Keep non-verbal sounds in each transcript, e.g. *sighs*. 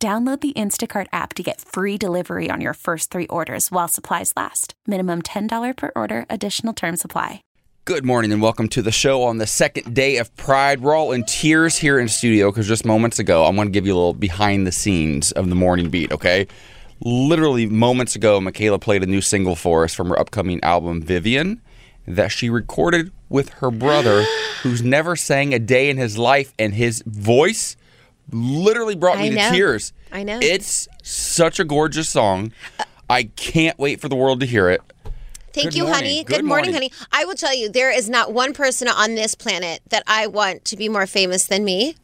Download the Instacart app to get free delivery on your first three orders while supplies last. Minimum $10 per order, additional term supply. Good morning and welcome to the show on the second day of Pride. We're all in tears here in studio because just moments ago, I'm going to give you a little behind the scenes of the morning beat, okay? Literally moments ago, Mikalah played a new single for us from her upcoming album, Vivian, that she recorded with her brother, who's never sang a day in his life, and his voice literally brought me to tears. I know. It's such a gorgeous song. I can't wait for the world to hear it. Thank Good you, morning. honey. Good Good, morning, morning. honey. I will tell you, there is not one person on this planet that I want to be more famous than me,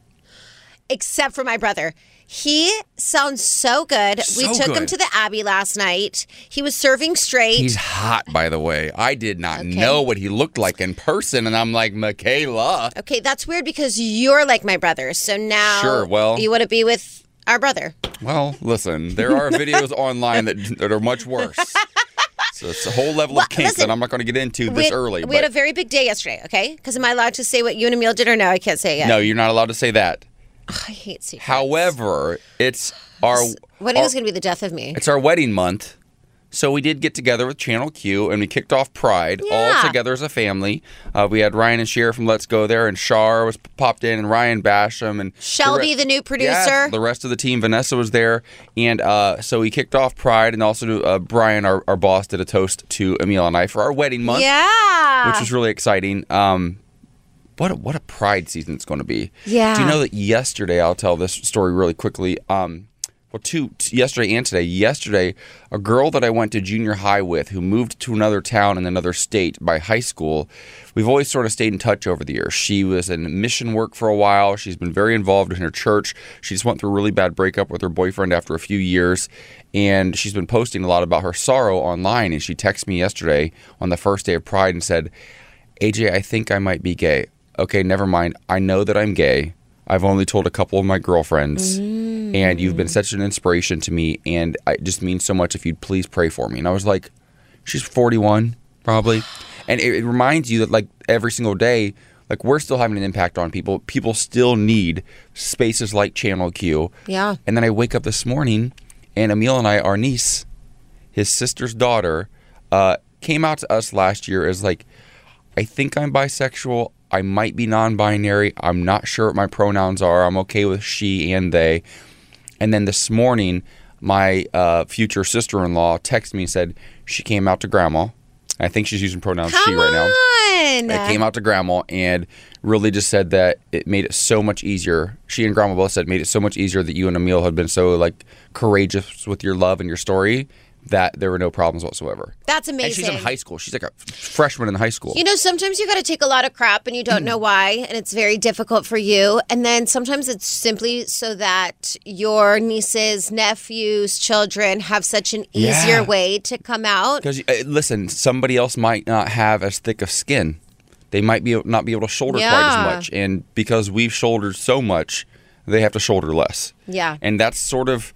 except for my brother. He sounds so good. we So took him to the Abbey last night. He was serving straight. He's hot, by the way. I did not Okay. know what he looked like in person, and I'm like, Mikalah. okay, that's weird because you're like my brother. So now Sure, well- you want to be with our brother. Well, listen, there are *laughs* videos online that, that are much worse. So it's a whole level Well, of kink listen, that I'm not going to get into this had, early. we had a very big day yesterday, okay? Because am I allowed to say what you and Emil did or no? I can't say it yet. no, you're not allowed to say that. I hate secrets. However, it's our Wedding our- was going to be the death of me. it's our wedding month. So we did get together with Channel Q and we kicked off Pride all together as a family. Uh, we had Ryan and Cher from Let's Go There, and Shar was popped in, and Ryan Basham, and Shelby, the new Yeah, producer. the rest of the team, Vanessa was there, and uh, so we kicked off Pride, and also uh, Brian, our, our boss, did a toast to Emil and I for our wedding month, yeah. which was really exciting. Um, what a, what a Pride season it's going to be. Yeah. Do you know that yesterday? I'll tell this story really quickly. Um, well, two t- yesterday and today. Yesterday, a girl that I went to junior high with, who moved to another town in another state by high school. We've always sort of stayed in touch over the years. She was in mission work for a while. She's been very involved in her church. She just went through a really bad breakup with her boyfriend after a few years, and she's been posting a lot about her sorrow online. And she texted me yesterday on the first day of Pride and said, AJ, I think I might be gay. Okay, never mind. I know that I'm gay. I've only told a couple of my girlfriends, and you've been such an inspiration to me, and it just means so much if you'd please pray for me. And I was like, she's 41, probably. *gasps* And it, it reminds you that, like, every single day, like, we're still having an impact on people. People still need spaces like Channel Q. Yeah. And then I wake up this morning, and Emil and I, our niece, his sister's daughter, uh, came out to us last year as like, I think I'm bisexual. I might be non-binary. I'm not sure what my pronouns are. I'm okay with she and they. And then this morning, my uh, future sister-in-law texted me and said she came out to grandma. I think she's using pronouns she Come right now. on. I came out to grandma and really just said that it made it so much easier. She and grandma both said it made it so much easier that you and Emil had been so like courageous with your love and your story that there were no problems whatsoever. That's And amazing. she's in high school. She's like a freshman in high school. You know, sometimes you got to take a lot of crap and you don't know why, and it's very difficult for you. And then sometimes it's simply so that your nieces, nephews, children have such an easier Yeah. way to come out. Because uh, listen, somebody else might not have as thick of skin. They might be not be able to shoulder quite as much, and because we've shouldered so much, they have to shoulder less. Yeah. and that's sort of,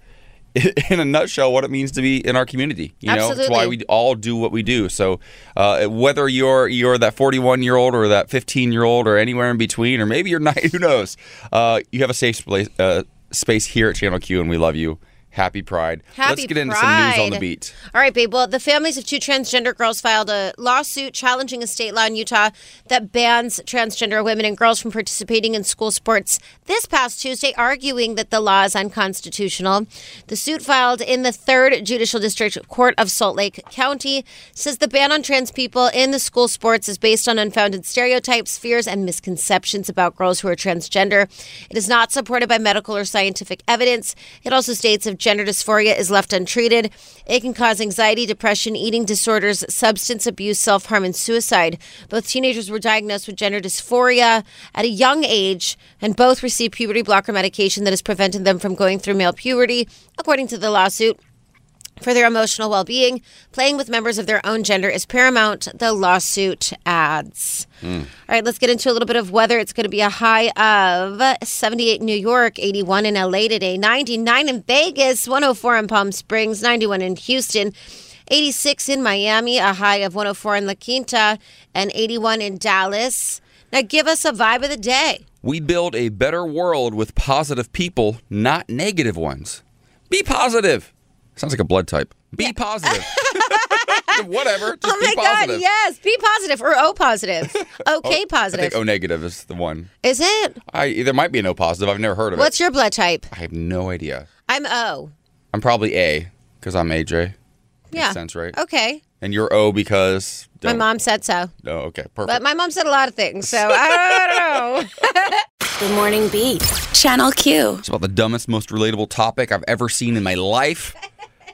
*laughs* in a nutshell, what it means to be in our community. You know, it's why we all do what we do. So, uh, whether you're you're that 41 year old or that 15 year old or anywhere in between, or maybe you're *laughs* not, who knows? Uh, you have a safe place, uh, space here at Channel Q, and we love you. Happy Pride. Happy Let's get into some news on the beat. All right, babe. Well, the families of two transgender girls filed a lawsuit challenging a state law in Utah that bans transgender women and girls from participating in school sports this past Tuesday, arguing that the law is unconstitutional. The suit filed in the third judicial district court of Salt Lake County says the ban on trans people in the school sports is based on unfounded stereotypes, fears, and misconceptions about girls who are transgender. It is not supported by medical or scientific evidence. It also states if gender dysphoria is left untreated, it can cause anxiety, depression, eating disorders, substance abuse, self harm, and suicide. Both teenagers were diagnosed with gender dysphoria at a young age, and both received puberty blocker medication that has prevented them from going through male puberty, according to the lawsuit. For their emotional well being, playing with members of their own gender is paramount, the lawsuit adds. Hmm. All right, let's get into a little bit of weather. It's going to be a high of 78 in New York, 81 in LA today, 99 in Vegas, 104 in Palm Springs, 91 in Houston. 86 in Miami, a high of 104 in La Quinta, and 81 in Dallas. Now, give us a vibe of the day. We build a better world with positive people, not negative ones. Be positive. Sounds like a blood type. Be positive. *laughs* Whatever. Just oh my be God, yes. Be positive or O positive. *laughs* Okay, oh, I positive. think O negative is the one. Is it? I there might be an O positive. I've never heard of What's it. What's your blood type? I have no idea. I'm O. I'm probably A because I'm AJ. Yeah. Makes sense, right? Okay. And you're O because My don't- mom said so. Oh, okay, perfect. But my mom said a lot of things, so I don't know. *laughs* Good morning, beat. Channel Q. It's about the dumbest, most relatable topic I've ever seen in my life.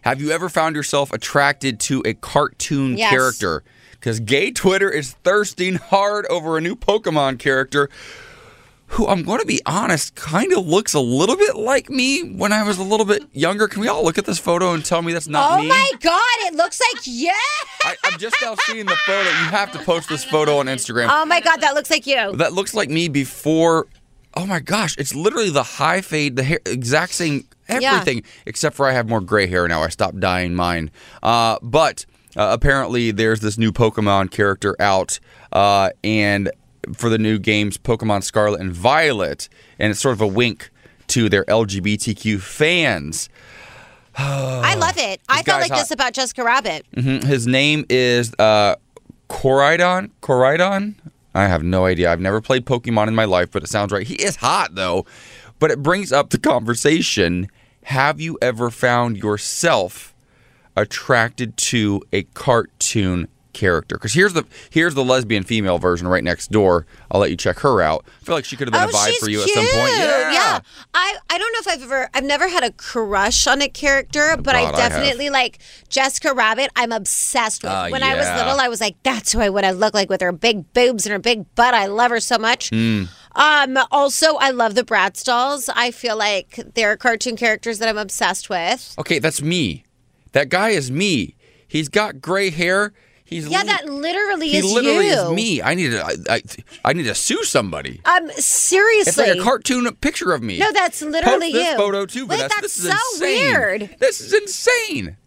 Have you ever found yourself attracted to a cartoon Yes. character? Because gay Twitter is thirsting hard over a new Pokemon character who I'm going to be honest, kind of looks a little bit like me when I was a little bit younger. Can we all look at this photo and tell me that's not oh me? my God, it looks like, yeah. I, I'm just now seeing the photo. You have to post this photo on Instagram. Oh my God, that looks like you. That looks like me before. Oh my gosh, it's literally the high fade, the hair, exact same everything, except for I have more gray hair now. I stopped dyeing mine. Uh, but uh, apparently, there's this new Pokemon character out, uh, and for the new games, Pokemon Scarlet and Violet, and it's sort of a wink to their LGBTQ fans. I love it. *sighs* I felt like hot. this about Jessica Rabbit. Mhm. His name is uh, Coridon. Koraidon? I have no idea. I've never played Pokemon in my life, but it sounds right. He is hot, though. But it brings up the conversation Have you ever found yourself attracted to a cartoon character? Because here's the here's the lesbian female version right next door. I'll let you check her out. I feel like she could have been oh, a vibe for you cute. at some point. yeah. yeah. I, I don't know if I've ever I've never had a crush on a character, but I God, I definitely like Jessica Rabbit. I'm obsessed with. Ah, when I was little, I was like, that's who I want to look like with her big boobs and her big butt. I love her so much. Hmm. Um. Also, I love the Bratz dolls. I feel like they're cartoon characters that I'm obsessed with. Okay, that's me. That guy is me. He's got gray hair. He's Yeah, li- that literally He is literally you. is me. I need to. I, I, I need to sue somebody. Um. Seriously. It's like a cartoon picture of me. No, that's literally Post this you. photo too. Wait, Vanessa. that's this is so insane. weird. This is insane.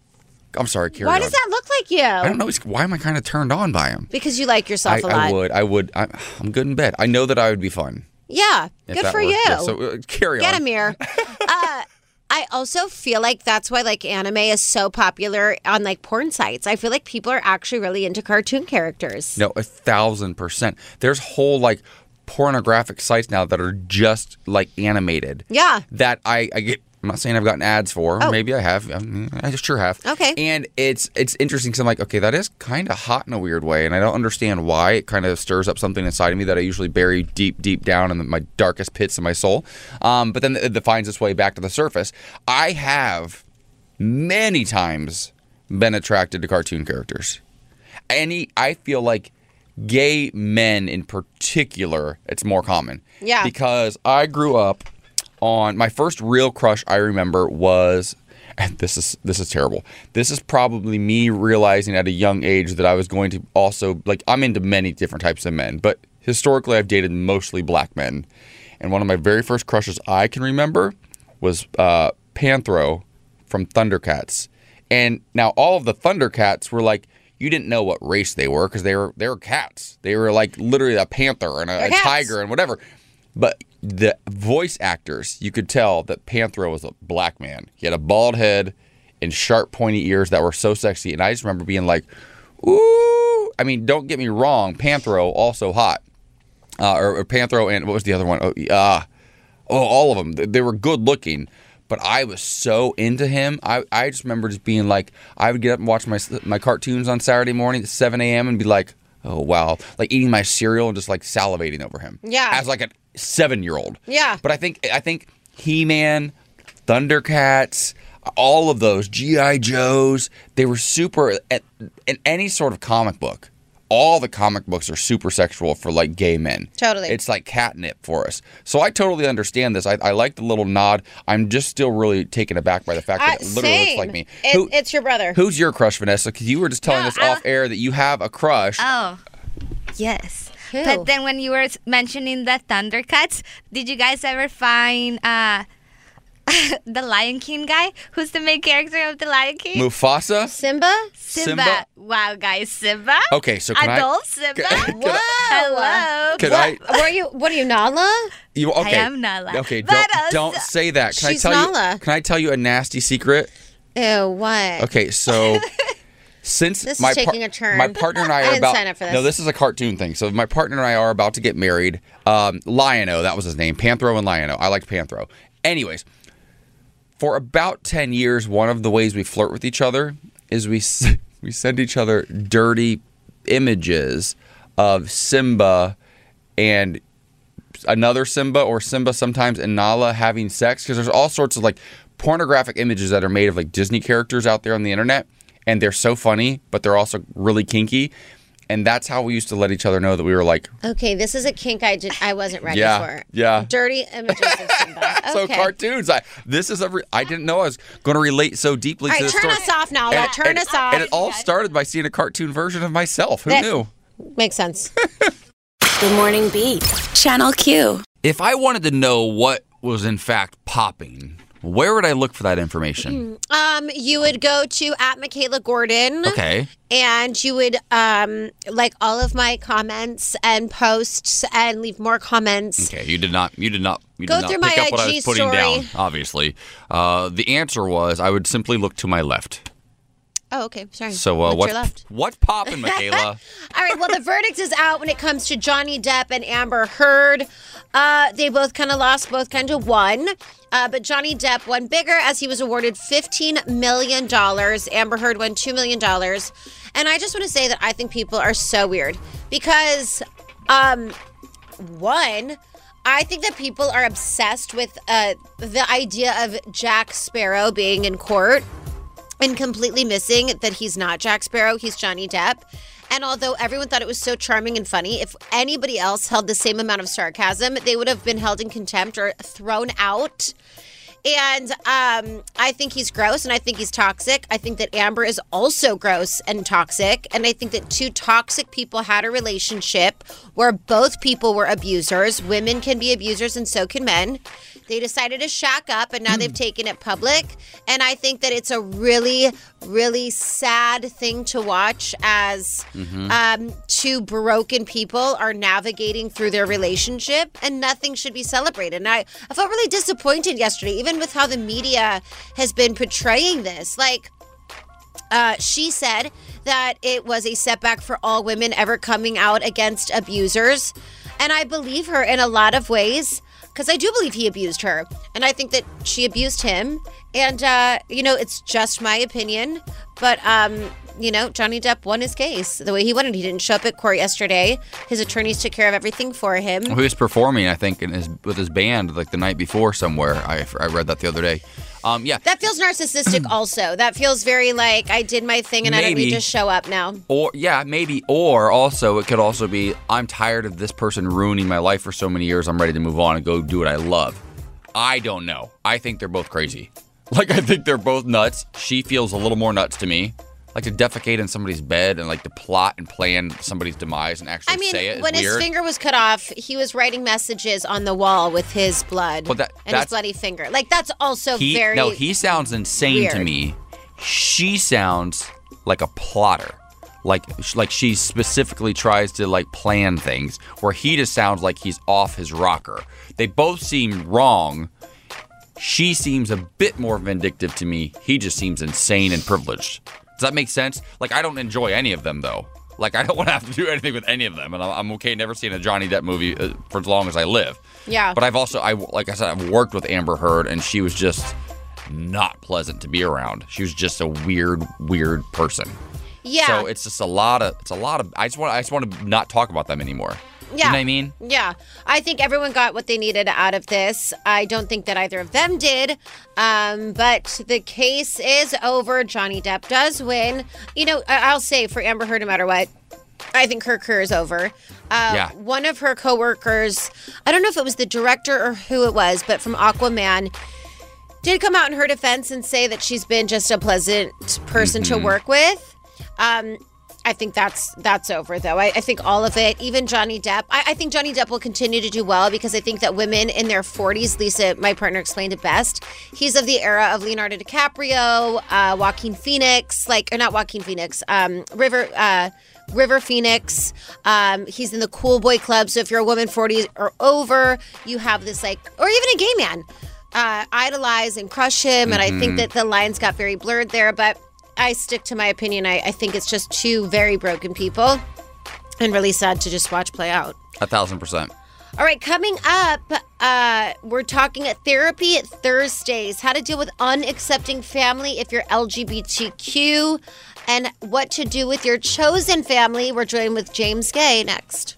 I'm sorry, carry Why on. does that look like you? I don't know. Why am I kind of turned on by him? Because you like yourself I, a lot. I would. I would. I, I'm good in bed. I know that I would be fun. Yeah, if good that for worked. you. Yeah, so uh, carry Get on. a mirror. *laughs* uh, I also feel like that's why like anime is so popular on like porn sites. I feel like people are actually really into cartoon characters. No, a thousand percent. There's whole like pornographic sites now that are just like animated. Yeah. That I, I get. I'm not saying I've gotten ads for. Oh. Maybe I have. I, mean, I sure have. Okay. And it's it's interesting because I'm like, okay, that is kind of hot in a weird way, and I don't understand why. It kind of stirs up something inside of me that I usually bury deep, deep down in my darkest pits of my soul. Um, but then it, it finds its way back to the surface. I have many times been attracted to cartoon characters. Any, I feel like gay men in particular, it's more common. Yeah. Because I grew up on my first real crush. I remember was. And this is this is terrible. This is probably me realizing at a young age that I was going to also like I'm into many different types of men, but historically I've dated mostly black men. And one of my very first crushes I can remember was uh, Panthro from Thundercats. And now all of the Thundercats were like you didn't know what race they were because they were they were cats. They were like literally a panther and a, a tiger and whatever. But the voice actors, you could tell that Panthro was a black man. He had a bald head and sharp, pointy ears that were so sexy. And I just remember being like, ooh. I mean, don't get me wrong, Panthro also hot. Uh, or, or Panthro and what was the other one? Oh, uh, oh, all of them. They, were good looking. But I was so into him. I, I just remember just being like, I would get up and watch my my cartoons on Saturday morning at 7 a.m. and be like, oh wow, like eating my cereal and just like salivating over him. Yeah. as like a seven year old. Yeah. but I think I think He Man, Thundercats, all of those GI Joes, they were super. In any sort of comic book, all the comic books are super sexual for like gay men. Totally. it's like catnip for us. So I totally understand this. I, I like the little nod. I'm just still really taken aback by the fact that Uh, it literally same. looks like me. It- it's your brother. Who's your crush, Vanessa? Because you were just telling No, us I- off air that you have a crush. Oh, yes. Who? But then when you were mentioning the Thundercats, did you guys ever find uh, *laughs* the Lion King guy? Who's the main character of the Lion King? Mufasa. Simba? Simba. Simba? Wow, guys, Simba. Okay, so can I- Adult Simba. *laughs* Can- can Hello. Can I? Were you? What are you, Nala? You okay? am Nala. Okay, don't also- don't say that. Can She's I tell Nala. you? Can I tell you a nasty secret? Ew, what? Okay, so *laughs* since This is my taking a turn. my partner and I I are didn't about sign up for this. no, this is a cartoon thing. So my partner and I are about to get married. Um, Lion-O, that was his name, Panthro and Lion-O. I liked Panthro. Anyways, for about ten years, one of the ways we flirt with each other is we *laughs* we send each other dirty images of Simba and another Simba or Simba sometimes and Nala having sex because there's all sorts of like pornographic images that are made of like Disney characters out there on the internet and they're so funny but they're also really kinky and that's how we used to let each other know that we were like Okay, this is a kink I did. I wasn't ready Yeah, for. yeah. Dirty images of Simba. *laughs* Okay. so cartoons I this is a re- I didn't know I was going to relate so deeply All to right, the turn story us off, now And- turn and- us off. and it all started by seeing a cartoon version of myself who That- knew Makes sense. *laughs* Good morning, Beat. Channel Q. if I wanted to know what was in fact popping where would I look for that information Um, you would go to at Mikalah Gordon. okay And you would um like all of my comments and posts and leave more comments. Okay, you did not. You did not. You Go did not through pick my up what I IG was putting story. down. Obviously, uh, the answer was I would simply look to my left. Oh, okay. Sorry. So uh, what's left. what's popping, *laughs* Mikalah? All right. Well, the verdict is out when it comes to Johnny Depp and Amber Heard. Uh, they both kind of lost, both kind of won. Uh, but Johnny Depp won bigger as he was awarded $15 million. Amber Heard won $2 million. And I just want to say that I think people are so weird because, um, one, I think that people are obsessed with uh, the idea of Jack Sparrow being in court and completely missing that he's not Jack Sparrow, he's Johnny Depp. And although everyone thought it was so charming and funny, if anybody else held the same amount of sarcasm, they would have been held in contempt or thrown out. And um, I think he's gross and I think he's toxic. I think that Amber is also gross and toxic. And I think that two toxic people had a relationship where both people were abusers. Women can be abusers and so can men. They decided to shack up and now they've taken it public. And I think that it's a really, really sad thing to watch as um, two broken people are navigating through their relationship and nothing should be celebrated. And I, I felt really disappointed yesterday, even with how the media has been portraying this. Like, uh, she said that it was a setback for all women ever coming out against abusers. And I believe her in a lot of ways because I do believe he abused her. And I think that she abused him. And, uh, you know, it's just my opinion. But, um, you know, Johnny Depp won his case the way he wanted. He didn't show up at court yesterday. His attorneys took care of everything for him. He was performing, I think, in his with his band like the night before somewhere. I, I read that the other day. Um, yeah, That feels narcissistic, *clears throat* also. That feels very like I did my thing and I don't need to show up now. or yeah, maybe. Or also, it could also be I'm tired of this person ruining my life for so many years. I'm ready to move on and go do what I love. I don't know. I think they're both crazy. *laughs* Like I think they're both nuts. She feels a little more nuts to me. Like to defecate in somebody's bed and like to plot and plan somebody's demise and actually I mean, say it when his weird. finger was cut off, he was writing messages on the wall with his blood Well, that- and his bloody finger. Like that's also he very no, he sounds insane to me. She sounds like a plotter. like like she specifically tries to like plan things where he just sounds like he's off his rocker. They both seem wrong. She seems a bit more vindictive to me. He just seems insane and privileged. Does that make sense? Like I don't enjoy any of them though. Like I don't *laughs* want to have to do anything with any of them, and I'm okay never seeing a Johnny Depp movie uh, for as long as I live. Yeah. But I've also I like I said I've worked with Amber Heard, and she was just not pleasant to be around. She was just a weird, weird person. Yeah. So it's just a lot of it's a lot of I just want I just want to not talk about them anymore. You Yeah. know what I mean? Yeah, I think everyone got what they needed out of this. I don't think that either of them did. Um, but the case is over. Johnny Depp does win. You know, I- I'll say for Amber Heard, no matter what, I think her career is over. Uh, Yeah. One of her coworkers, I don't know if it was the director or who it was, but from Aquaman, did come out in her defense and say that she's been just a pleasant person to work with. Um, I think that's that's over though. I, I think all of it, even Johnny Depp. I, I think Johnny Depp will continue to do well because I think that women in their 40s, Lisa, my partner, explained it best. He's of the era of Leonardo DiCaprio, uh, Joaquin Phoenix, like or not Joaquin Phoenix, um, River. Uh, River Phoenix. Um, he's in the cool boy club. So if you're a woman 40 or over, you have this like, or even a gay man, uh, idolize and crush him. And I think that the lines got very blurred there. But I stick to my opinion. I, I think it's just two very broken people and really sad to just watch play out. A thousand percent. All right, coming up, uh, we're talking at Therapy at Thursdays how to deal with unaccepting family if you're LGBTQ and what to do with your chosen family. We're joined with James Guay next.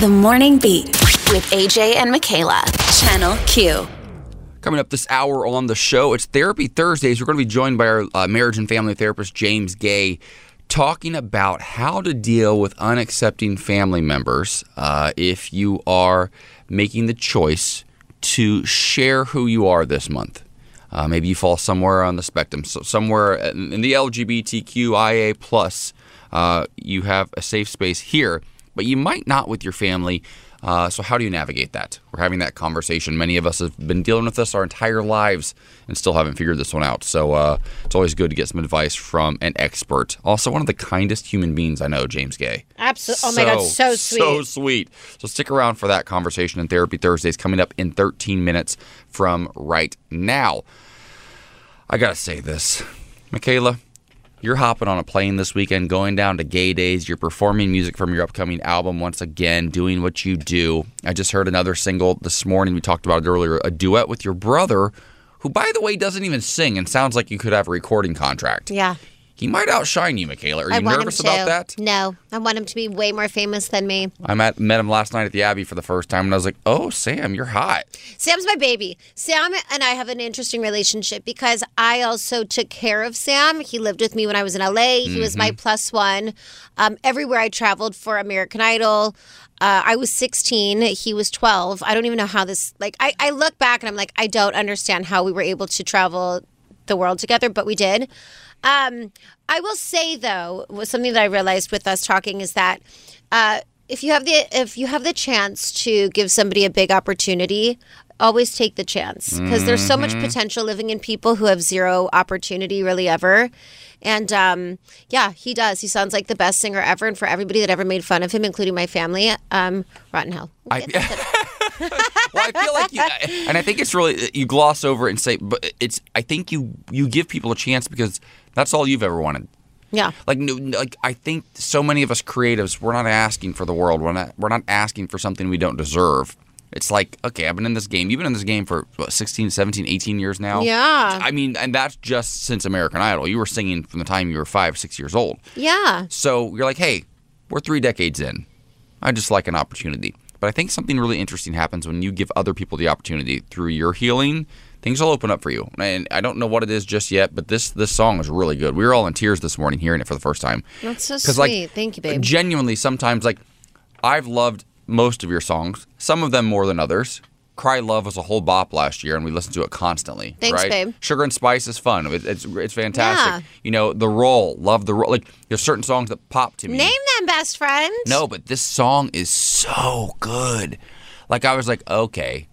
The Morning Beat with AJ and Mikalah. Channel Q. Coming up this hour on the show, it's Therapy Thursdays. We're going to be joined by our uh, marriage and family therapist, James Guay, talking about how to deal with unaccepting family members uh, if you are making the choice to share who you are this month. Uh, maybe you fall somewhere on the spectrum, so somewhere in the LGBTQIA plus, uh, you have a safe space here, but you might not with your family. Uh, so how do you navigate that? We're having that conversation. Many of us have been dealing with this our entire lives and still haven't figured this one out. So uh, it's always good to get some advice from an expert. Also, one of the kindest human beings I know, James Guay. Absolutely. Oh my God, so sweet. So sweet. So stick around for that conversation in Therapy Thursdays coming up in 13 minutes from right now. I gotta say this, Mikalah. You're hopping on a plane this weekend, going down to gay days. You're performing music from your upcoming album once again, doing what you do. I just heard another single this morning. We talked about it earlier a duet with your brother, who, by the way, doesn't even sing and sounds like you could have a recording contract. Yeah. He might outshine you, Mikalah. Are you nervous about that? No, I want him to be way more famous than me. I met, met him last night at the Abbey for the first time, and I was like, oh, Sam, you're hot. Sam's my baby. Sam and I have an interesting relationship because I also took care of Sam. He lived with me when I was in LA. He was my plus one. Um, everywhere I traveled for American Idol, uh, I was 16. He was 12. I don't even know how this, like, I, I look back and I'm like, I don't understand how we were able to travel the world together, but we did. Um, I will say though, something that I realized with us talking is that uh, if you have the if you have the chance to give somebody a big opportunity, always take the chance because there's so much potential living in people who have zero opportunity really ever. And um, yeah, he does. He sounds like the best singer ever, and for everybody that ever made fun of him, including my family, um, rotten hell. I, *laughs* *laughs* well, I feel like you, and I think it's really you gloss over it and say, but it's. I think you you give people a chance because that's all you've ever wanted. yeah. Like, like I think so many of us creatives, we're not asking for the world. We're not. We're not asking for something we don't deserve. It's like, okay, I've been in this game. You've been in this game for what, 16, 17, 18 years now. Yeah. I mean, and that's just since American Idol. You were singing from the time you were five, six years old. Yeah. So you're like, hey, we're three decades in. I just like an opportunity. But I think something really interesting happens when you give other people the opportunity through your healing. Things will open up for you. And I don't know what it is just yet, but this this song is really good. We were all in tears this morning hearing it for the first time. That's so sweet. like, Thank you, babe. Genuinely, sometimes like I've loved most of your songs, some of them more than others. Cry Love was a whole bop last year, and we listened to it constantly. Thanks, right? babe. Sugar and Spice is fun. It- it's it's fantastic. Yeah. You know, The Roll, love The Roll. Like there's certain songs that pop to me. Name them, best friend. No, but this song is so good. Like I was like, okay,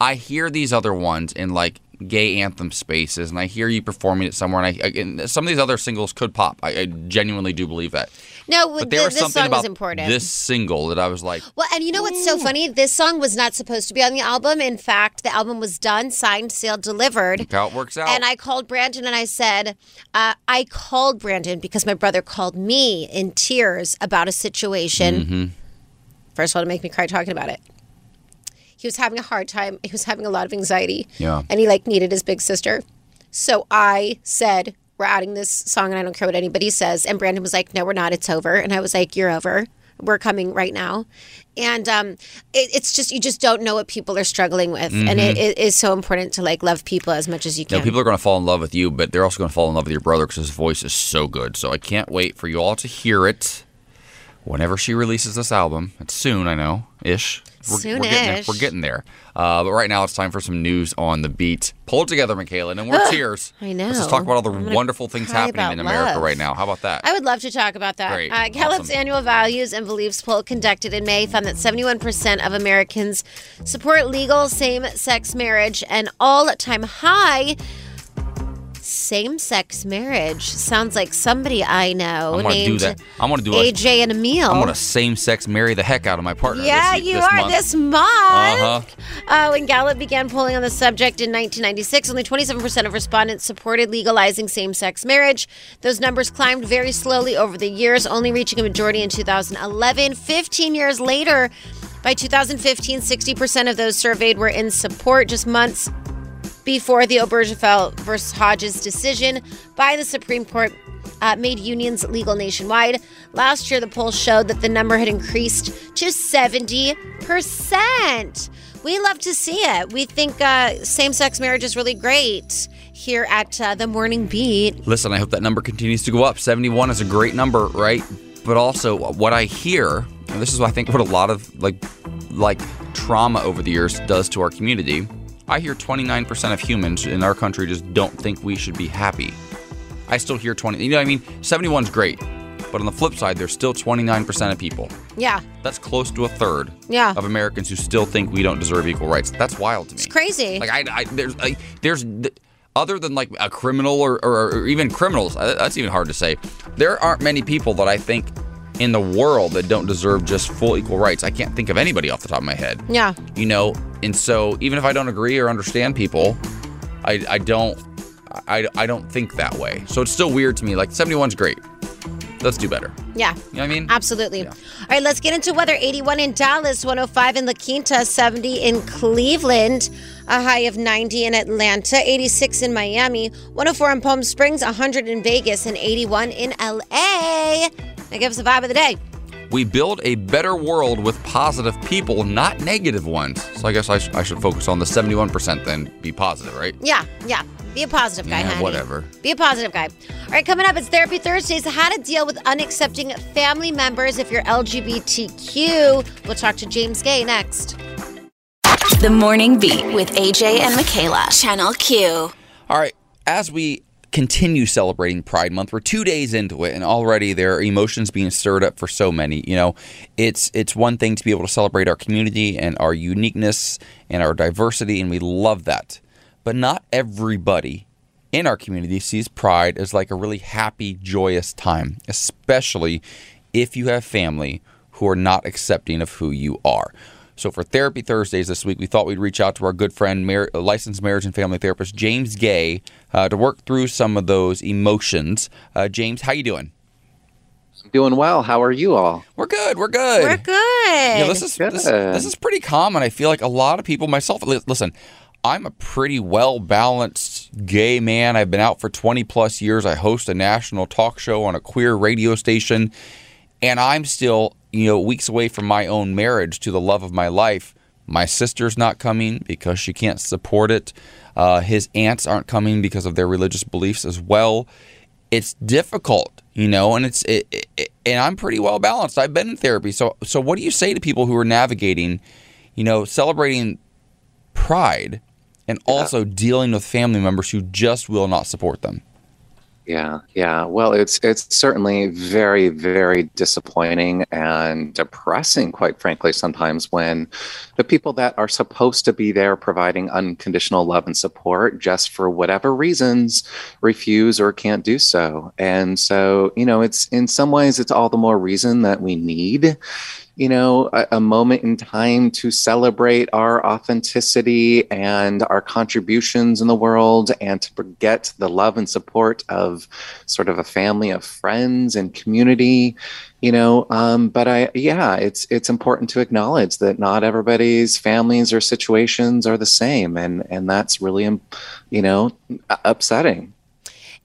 I hear these other ones in like gay anthem spaces, and I hear you performing it somewhere, and I, and some of these other singles could pop. I, I genuinely do believe that. No, But th- there was this song is important. this single that I was like, Well, and you know what's so funny? This song was not supposed to be on the album. In fact, the album was done, signed, sealed, delivered. look how it works out. And I called Brandon and I said, uh, I called Brandon because my brother called me in tears about a situation. Mm-hmm. First of all, to make me cry talking about it. He was having a hard time. He was having a lot of anxiety. Yeah. And he like needed his big sister. So I said, We're adding this song and I don't care what anybody says. And Brandon was like, No, we're not. It's over. And I was like, You're over. We're coming right now. And um, it, it's just, you just don't know what people are struggling with. And it, it is so important to like love people as much as you Mm-hmm. can. people are going to fall in love with you, but they're also going to fall in love with your brother because his voice is so good. So I can't wait for you all to hear it whenever she releases this album. It's soon, I know, ish. We're, we're getting there. We're getting there. Uh, but right now, it's time for some news on the beat. Pull it together, Mikalah, and we're tears. I know. Let's just talk about all the wonderful things happening in America love. right now. How about that? I would love to talk about that. Great. Uh, Gallup's Awesome. annual values and beliefs poll conducted in May found that 71% of Americans support legal same sex marriage, an all time high. Same sex marriage sounds like somebody I know I'm gonna do that. I'm gonna do a- AJ and Emil. I'm to same sex marry the heck out of my partner. Yeah, this, you this are month. this month. Uh-huh. Uh, when Gallup began polling on the subject in 1996, only 27% of respondents supported legalizing same sex marriage. Those numbers climbed very slowly over the years, only reaching a majority in 2011. 15 years later, by 2015, 60% of those surveyed were in support, just months before the Obergefell versus Hodges decision by the Supreme Court uh, made unions legal nationwide. Last year, the poll showed that the number had increased to 70%. We love to see it. We think uh, same sex marriage is really great here at uh, the Morning Beat. Listen, I hope that number continues to go up. 71 is a great number, right? But also what I hear, and this is what I think what a lot of like like trauma over the years does to our community. I hear 29% of humans in our country just don't think we should be happy. I still hear 20. You know what I mean? 71's great. But on the flip side, there's still 29% of people. Yeah, That's close to a third Yeah. of Americans who still think we don't deserve equal rights. That's wild to me. it's crazy. Like I, I there's like there's other than like a criminal or, or, or even criminals. uh, That's even hard to say. There aren't many people that I think in the world that don't deserve just full equal rights. I can't think of anybody off the top of my head. yeah. You know, and so even if I don't agree or understand people, I I don't I, I don't think that way. So it's still weird to me. Like 71's great. Let's do better. Yeah. You know what I mean? Absolutely. All right, let's get into weather. 81 in Dallas, 105 in La Quinta, 70 in Cleveland, a high of 90 in Atlanta, 86 in Miami, 104 in Palm Springs, 100 in Vegas, and 81 in LA. That gives the vibe of the day. We build a better world with positive people, not negative ones. So I guess I, sh- I should focus on the 71% then be positive, right? Yeah, yeah. Be a positive guy, Yeah, honey. whatever. Be a positive guy. All right, coming up, it's Therapy Thursdays. How to deal with unaccepting family members if you're LGBTQ. We'll talk to James Guay next. The Morning Beat with AJ and Mikalah, Channel Q. All right, as we continue celebrating Pride Month, we're two days into it, and already there are emotions being stirred up for so many. You know, it's it's one thing to be able to celebrate our community and our uniqueness and our diversity, and we love that. But not everybody in our community sees Pride as like a really happy, joyous time, especially if you have family who are not accepting of who you are. So for Therapy Thursdays this week, we thought we'd reach out to our good friend, mar- uh, licensed marriage and family therapist James Guay, uh, to work through some of those emotions. Uh, James, how you doing? I'm doing well. How are you all? We're good. We're good. We're good. Yeah, this is this, Good. this is pretty common. I feel like a lot of people, myself, listen. I'm a pretty well balanced gay man. I've been out for 20 plus years. I host a national talk show on a queer radio station, and I'm still, you know, weeks away from my own marriage to the love of my life. My sister's not coming because she can't support it. Uh, his aunts aren't coming because of their religious beliefs as well. It's difficult, you know, and it's it, it, and I'm pretty well balanced. I've been in therapy, so so what do you say to people who are navigating, you know, celebrating pride and also dealing with family members who just will not support them? Yeah, yeah. Well, it's it's certainly very, very disappointing and depressing, quite frankly, sometimes when the people that are supposed to be there providing unconditional love and support just for whatever reasons refuse or can't do so. And so, you know, it's in some ways it's all the more reason that we need you know, a, a, moment in time to celebrate our authenticity and our contributions in the world and to get the love and support of sort of a family of friends and community, you know. Um, but I, yeah, it's, it's important to acknowledge that not everybody's families or situations are the same. And, and that's really, you know, upsetting.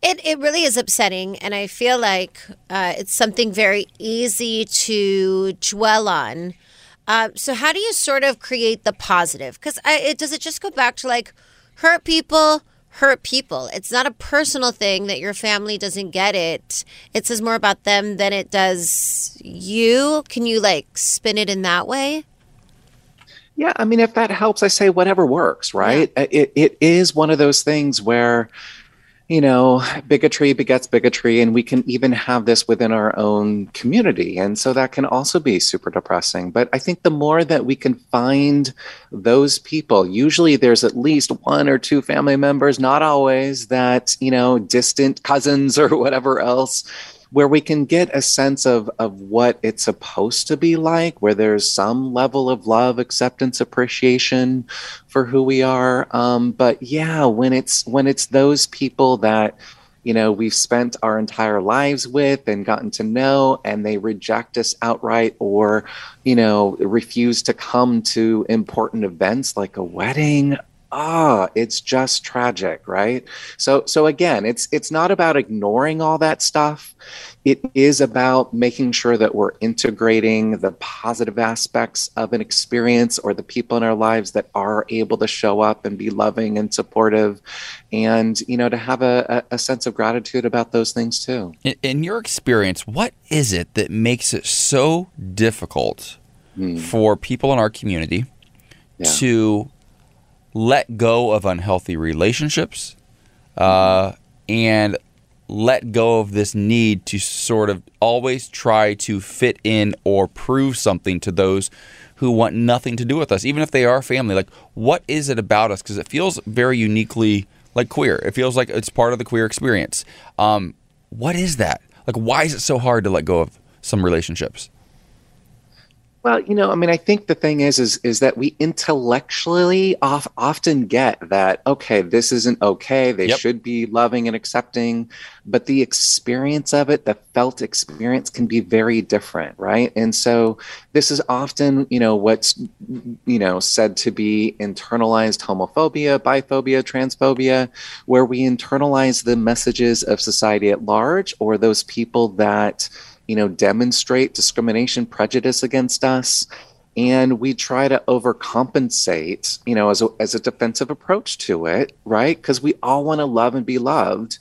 It, it really is upsetting, and I feel like uh, it's something very easy to dwell on. Uh, so, how do you sort of create the positive? Because it does it just go back to like hurt people, hurt people. It's not a personal thing that your family doesn't get it. It says more about them than it does you. Can you like spin it in that way? Yeah, I mean, if that helps, I say whatever works, right? Yeah. It it is one of those things where you know, bigotry begets bigotry, and we can even have this within our own community. And so that can also be super depressing. But I think the more that we can find those people, usually there's at least one or two family members, not always, that, you know, distant cousins or *laughs* whatever else where we can get a sense of of what it's supposed to be like where there's some level of love acceptance appreciation for who we are. Um, but yeah when it's when it's those people that you know we've spent our entire lives with and gotten to know and they reject us outright or you know refuse to come to important events like a wedding ah it's just tragic right so so again it's it's not about ignoring all that stuff it is about making sure that we're integrating the positive aspects of an experience or the people in our lives that are able to show up and be loving and supportive and you know to have a, a sense of gratitude about those things too in, in your experience what is it that makes it so difficult hmm. for people in our community yeah. to let go of unhealthy relationships uh, and let go of this need to sort of always try to fit in or prove something to those who want nothing to do with us, even if they are family. Like, what is it about us? Because it feels very uniquely like queer. It feels like it's part of the queer experience. Um, what is that? Like, why is it so hard to let go of some relationships? Well, you know, I mean, I think the thing is, is, is that we intellectually off, often get that, okay, this isn't okay. They yep. should be loving and accepting, but the experience of it, the felt experience can be very different. Right. And so this is often, you know, what's, you know, said to be internalized homophobia, biphobia, transphobia, where we internalize the messages of society at large or those people that, you know, demonstrate discrimination, prejudice against us. And we try to overcompensate, you know, as a, as a defensive approach to it, right? Because we all want to love and be loved.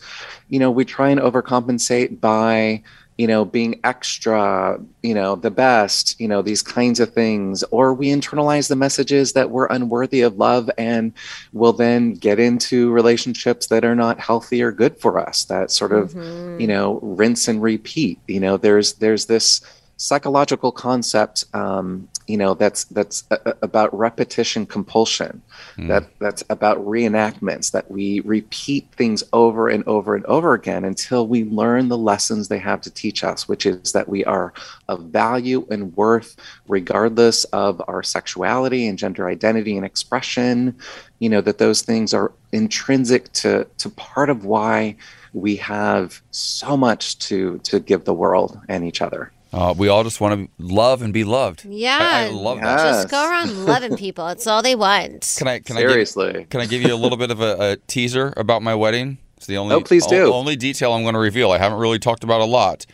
You know, we try and overcompensate by, you know, being extra, you know, the best, you know, these kinds of things. Or we internalize the messages that we're unworthy of love and will then get into relationships that are not healthy or good for us, that sort of, mm-hmm. you know, rinse and repeat. You know, there's there's this psychological concept um, you know that's that's a, a, about repetition compulsion. Mm. that that's about reenactments that we repeat things over and over and over again until we learn the lessons they have to teach us which is that we are of value and worth regardless of our sexuality and gender identity and expression. You know that those things are intrinsic to to part of why we have so much to to give the world and each other uh, we all just want to love and be loved. Yeah, I, I love yes. that. Just go around *laughs* loving people. It's all they want. Can I? Can Seriously. I? Give, can I give you a little bit of a, a, teaser about my wedding? It's the only. Oh, please do. only detail I'm going to reveal. I haven't really talked about a lot,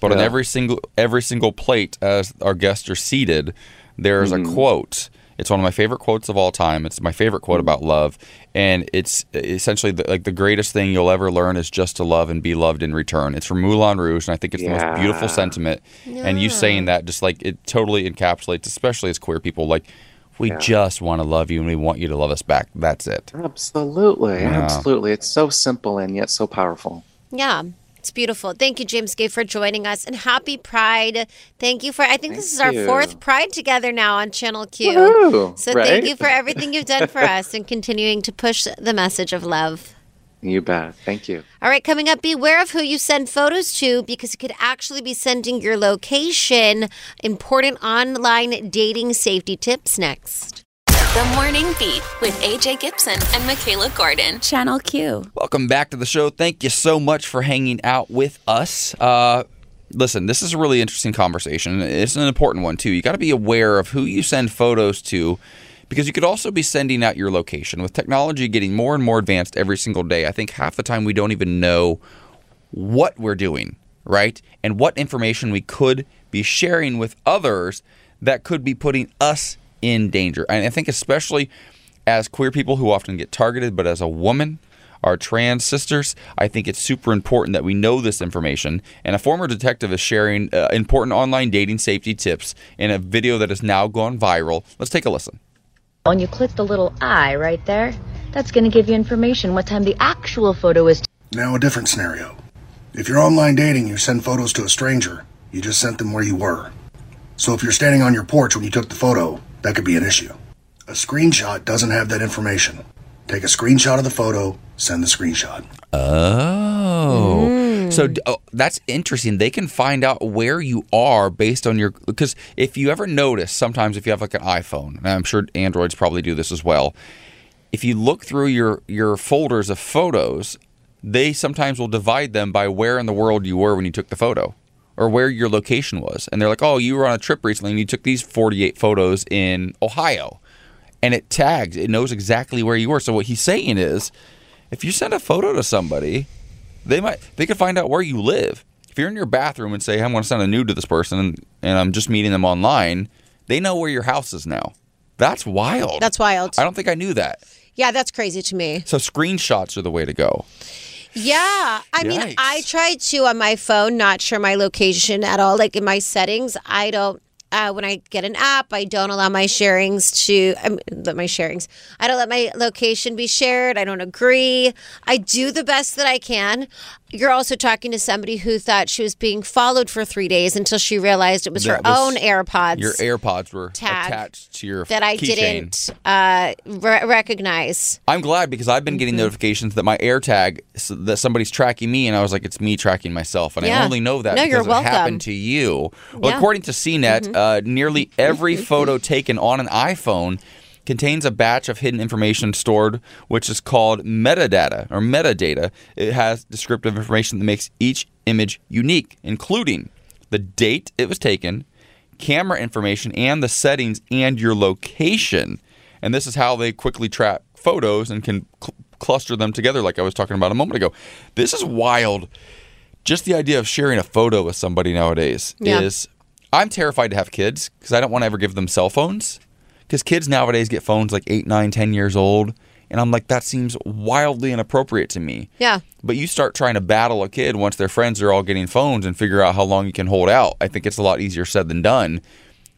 but yeah. on every single every single plate, as our guests are seated, there's mm. a quote. It's one of my favorite quotes of all time. It's my favorite quote mm. about love, and it's essentially the, like the greatest thing you'll ever learn is just to love and be loved in return. It's from Moulin Rouge, and I think it's yeah. the most beautiful sentiment. Yeah. And you saying that just like it totally encapsulates, especially as queer people, like we yeah. just want to love you and we want you to love us back. That's it. Absolutely. Yeah. Absolutely. It's so simple and yet so powerful. Yeah. It's beautiful. Thank you, James Guay, for joining us. And happy Pride. Thank you for, I think thank this is our you. fourth Pride together now on Channel Q. Woo-hoo, so right? thank you for everything you've done for us and continuing to push the message of love. You bet. Thank you. All right, coming up, beware of who you send photos to because it could actually be sending your location. Important online dating safety tips next. The Morning Beat with AJ Gibson and Mikalah Gordon. Channel Q. Welcome back to the show. Thank you so much for hanging out with us. Uh, listen, this is a really interesting conversation. It's an important one, too. You got to be aware of who you send photos to because you could also be sending out your location. With technology getting more and more advanced every single day, I think half the time we don't even know what we're doing, right? And what information we could be sharing with others that could be putting us in danger. And I think, especially as queer people who often get targeted, but as a woman, our trans sisters, I think it's super important that we know this information. And a former detective is sharing uh, important online dating safety tips in a video that has now gone viral. Let's take a listen. When you click the little eye right there, that's going to give you information what time the actual photo is. Now, a different scenario. If you're online dating, you send photos to a stranger, you just sent them where you were. So if you're standing on your porch when you took the photo, that could be an issue. A screenshot doesn't have that information. Take a screenshot of the photo, send the screenshot. Oh. Mm. So oh, that's interesting. They can find out where you are based on your because if you ever notice, sometimes if you have like an iPhone, and I'm sure Androids probably do this as well. If you look through your your folders of photos, they sometimes will divide them by where in the world you were when you took the photo or where your location was. And they're like, "Oh, you were on a trip recently and you took these 48 photos in Ohio." And it tags, it knows exactly where you were. So what he's saying is, if you send a photo to somebody they might they could find out where you live. If you're in your bathroom and say, hey, I'm going to send a nude to this person and, and I'm just meeting them online, they know where your house is now. That's wild. That's wild. I don't think I knew that. Yeah, that's crazy to me. So screenshots are the way to go. Yeah. I Yikes. mean, I tried to on my phone not share my location at all. Like in my settings, I don't uh, when I get an app, I don't allow my sharings to um, let my sharings. I don't let my location be shared. I don't agree. I do the best that I can. You're also talking to somebody who thought she was being followed for three days until she realized it was that her was, own AirPods. Your AirPods were attached to your that I didn't uh, re- recognize. I'm glad because I've been getting mm-hmm. notifications that my AirTag that somebody's tracking me, and I was like, it's me tracking myself, and yeah. I only know that no, because it happened to you. Well, yeah. according to CNET, mm-hmm. uh, nearly every *laughs* photo taken on an iPhone contains a batch of hidden information stored, which is called metadata or metadata. It has descriptive information that makes each image unique, including the date it was taken, camera information, and the settings and your location. And this is how they quickly track photos and can cl- cluster them together, like I was talking about a moment ago. This is wild. Just the idea of sharing a photo with somebody nowadays yeah. is. I'm terrified to have kids because I don't want to ever give them cell phones because kids nowadays get phones like eight, nine, ten years old. And I'm like, that seems wildly inappropriate to me. Yeah. But you start trying to battle a kid once their friends are all getting phones and figure out how long you can hold out. I think it's a lot easier said than done.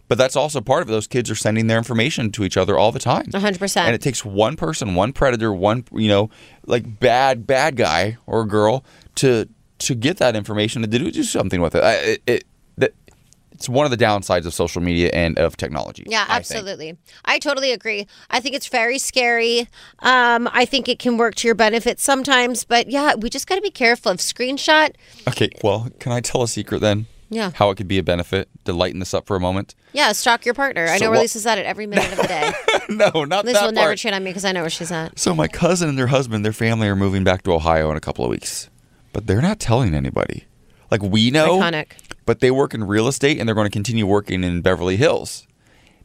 But that's also part of it. Those kids are sending their information to each other all the time. 100%. And it takes one person, one predator, one, you know, like bad, bad guy or girl to to get that information and to do, do something with it. It, it, it's one of the downsides of social media and of technology. Yeah, absolutely. I, I totally agree. I think it's very scary. Um, I think it can work to your benefit sometimes, but yeah, we just got to be careful of screenshot. Okay, well, can I tell a secret then? Yeah. How it could be a benefit to lighten this up for a moment. Yeah, stalk your partner. I know where Lisa's at it every minute of the day. *laughs* no, not Lisa that will never cheat on me because I know where she's at. So my cousin and their husband, their family are moving back to Ohio in a couple of weeks, but they're not telling anybody. Like we know, Iconic. but they work in real estate and they're going to continue working in Beverly Hills.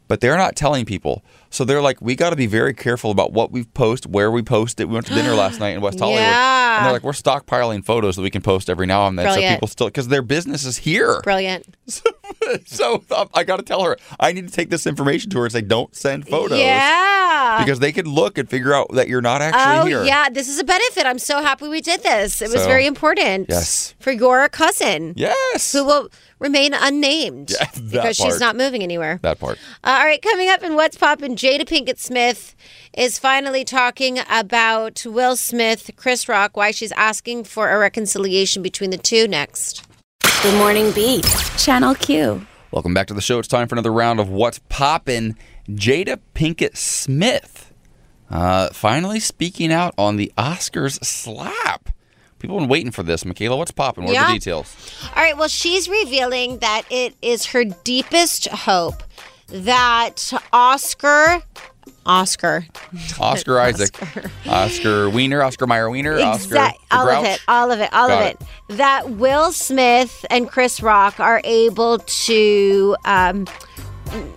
But they're not telling people. So they're like, we got to be very careful about what we post, where we post it. We went to dinner last night in West *gasps* Hollywood. Yeah. And they're like, we're stockpiling photos that we can post every now and then. Brilliant. So people still, because their business is here. Brilliant. *laughs* so um, I got to tell her I need to take this information to her and say, don't send photos. Yeah. Because they could look and figure out that you're not Oh actually here. yeah, this is a benefit. I'm so happy we did this. It was So, very important. yes. For your cousin. Yes. Who will remain unnamed *laughs* Yeah, that because she's not moving anywhere. That part. Uh, all right, coming up in What's Poppin', Jada Pinkett Smith is finally talking about Will Smith, Chris Rock, why she's asking for a reconciliation between the two next. Good morning, Beat. Channel Q. Welcome back to the show. It's time for another round of What's Poppin'. Jada Pinkett Smith uh, finally speaking out on the Oscars slap. People have been waiting for this. Mikalah, what's popping? What are the details? All right, well, she's revealing that it is her deepest hope that Oscar, Oscar, Oscar *laughs* Isaac, Oscar Wiener, Oscar Mayer Wiener, Oscar all Grouch. of it, all of it, all Got of it. That Will Smith and Chris Rock are able to um,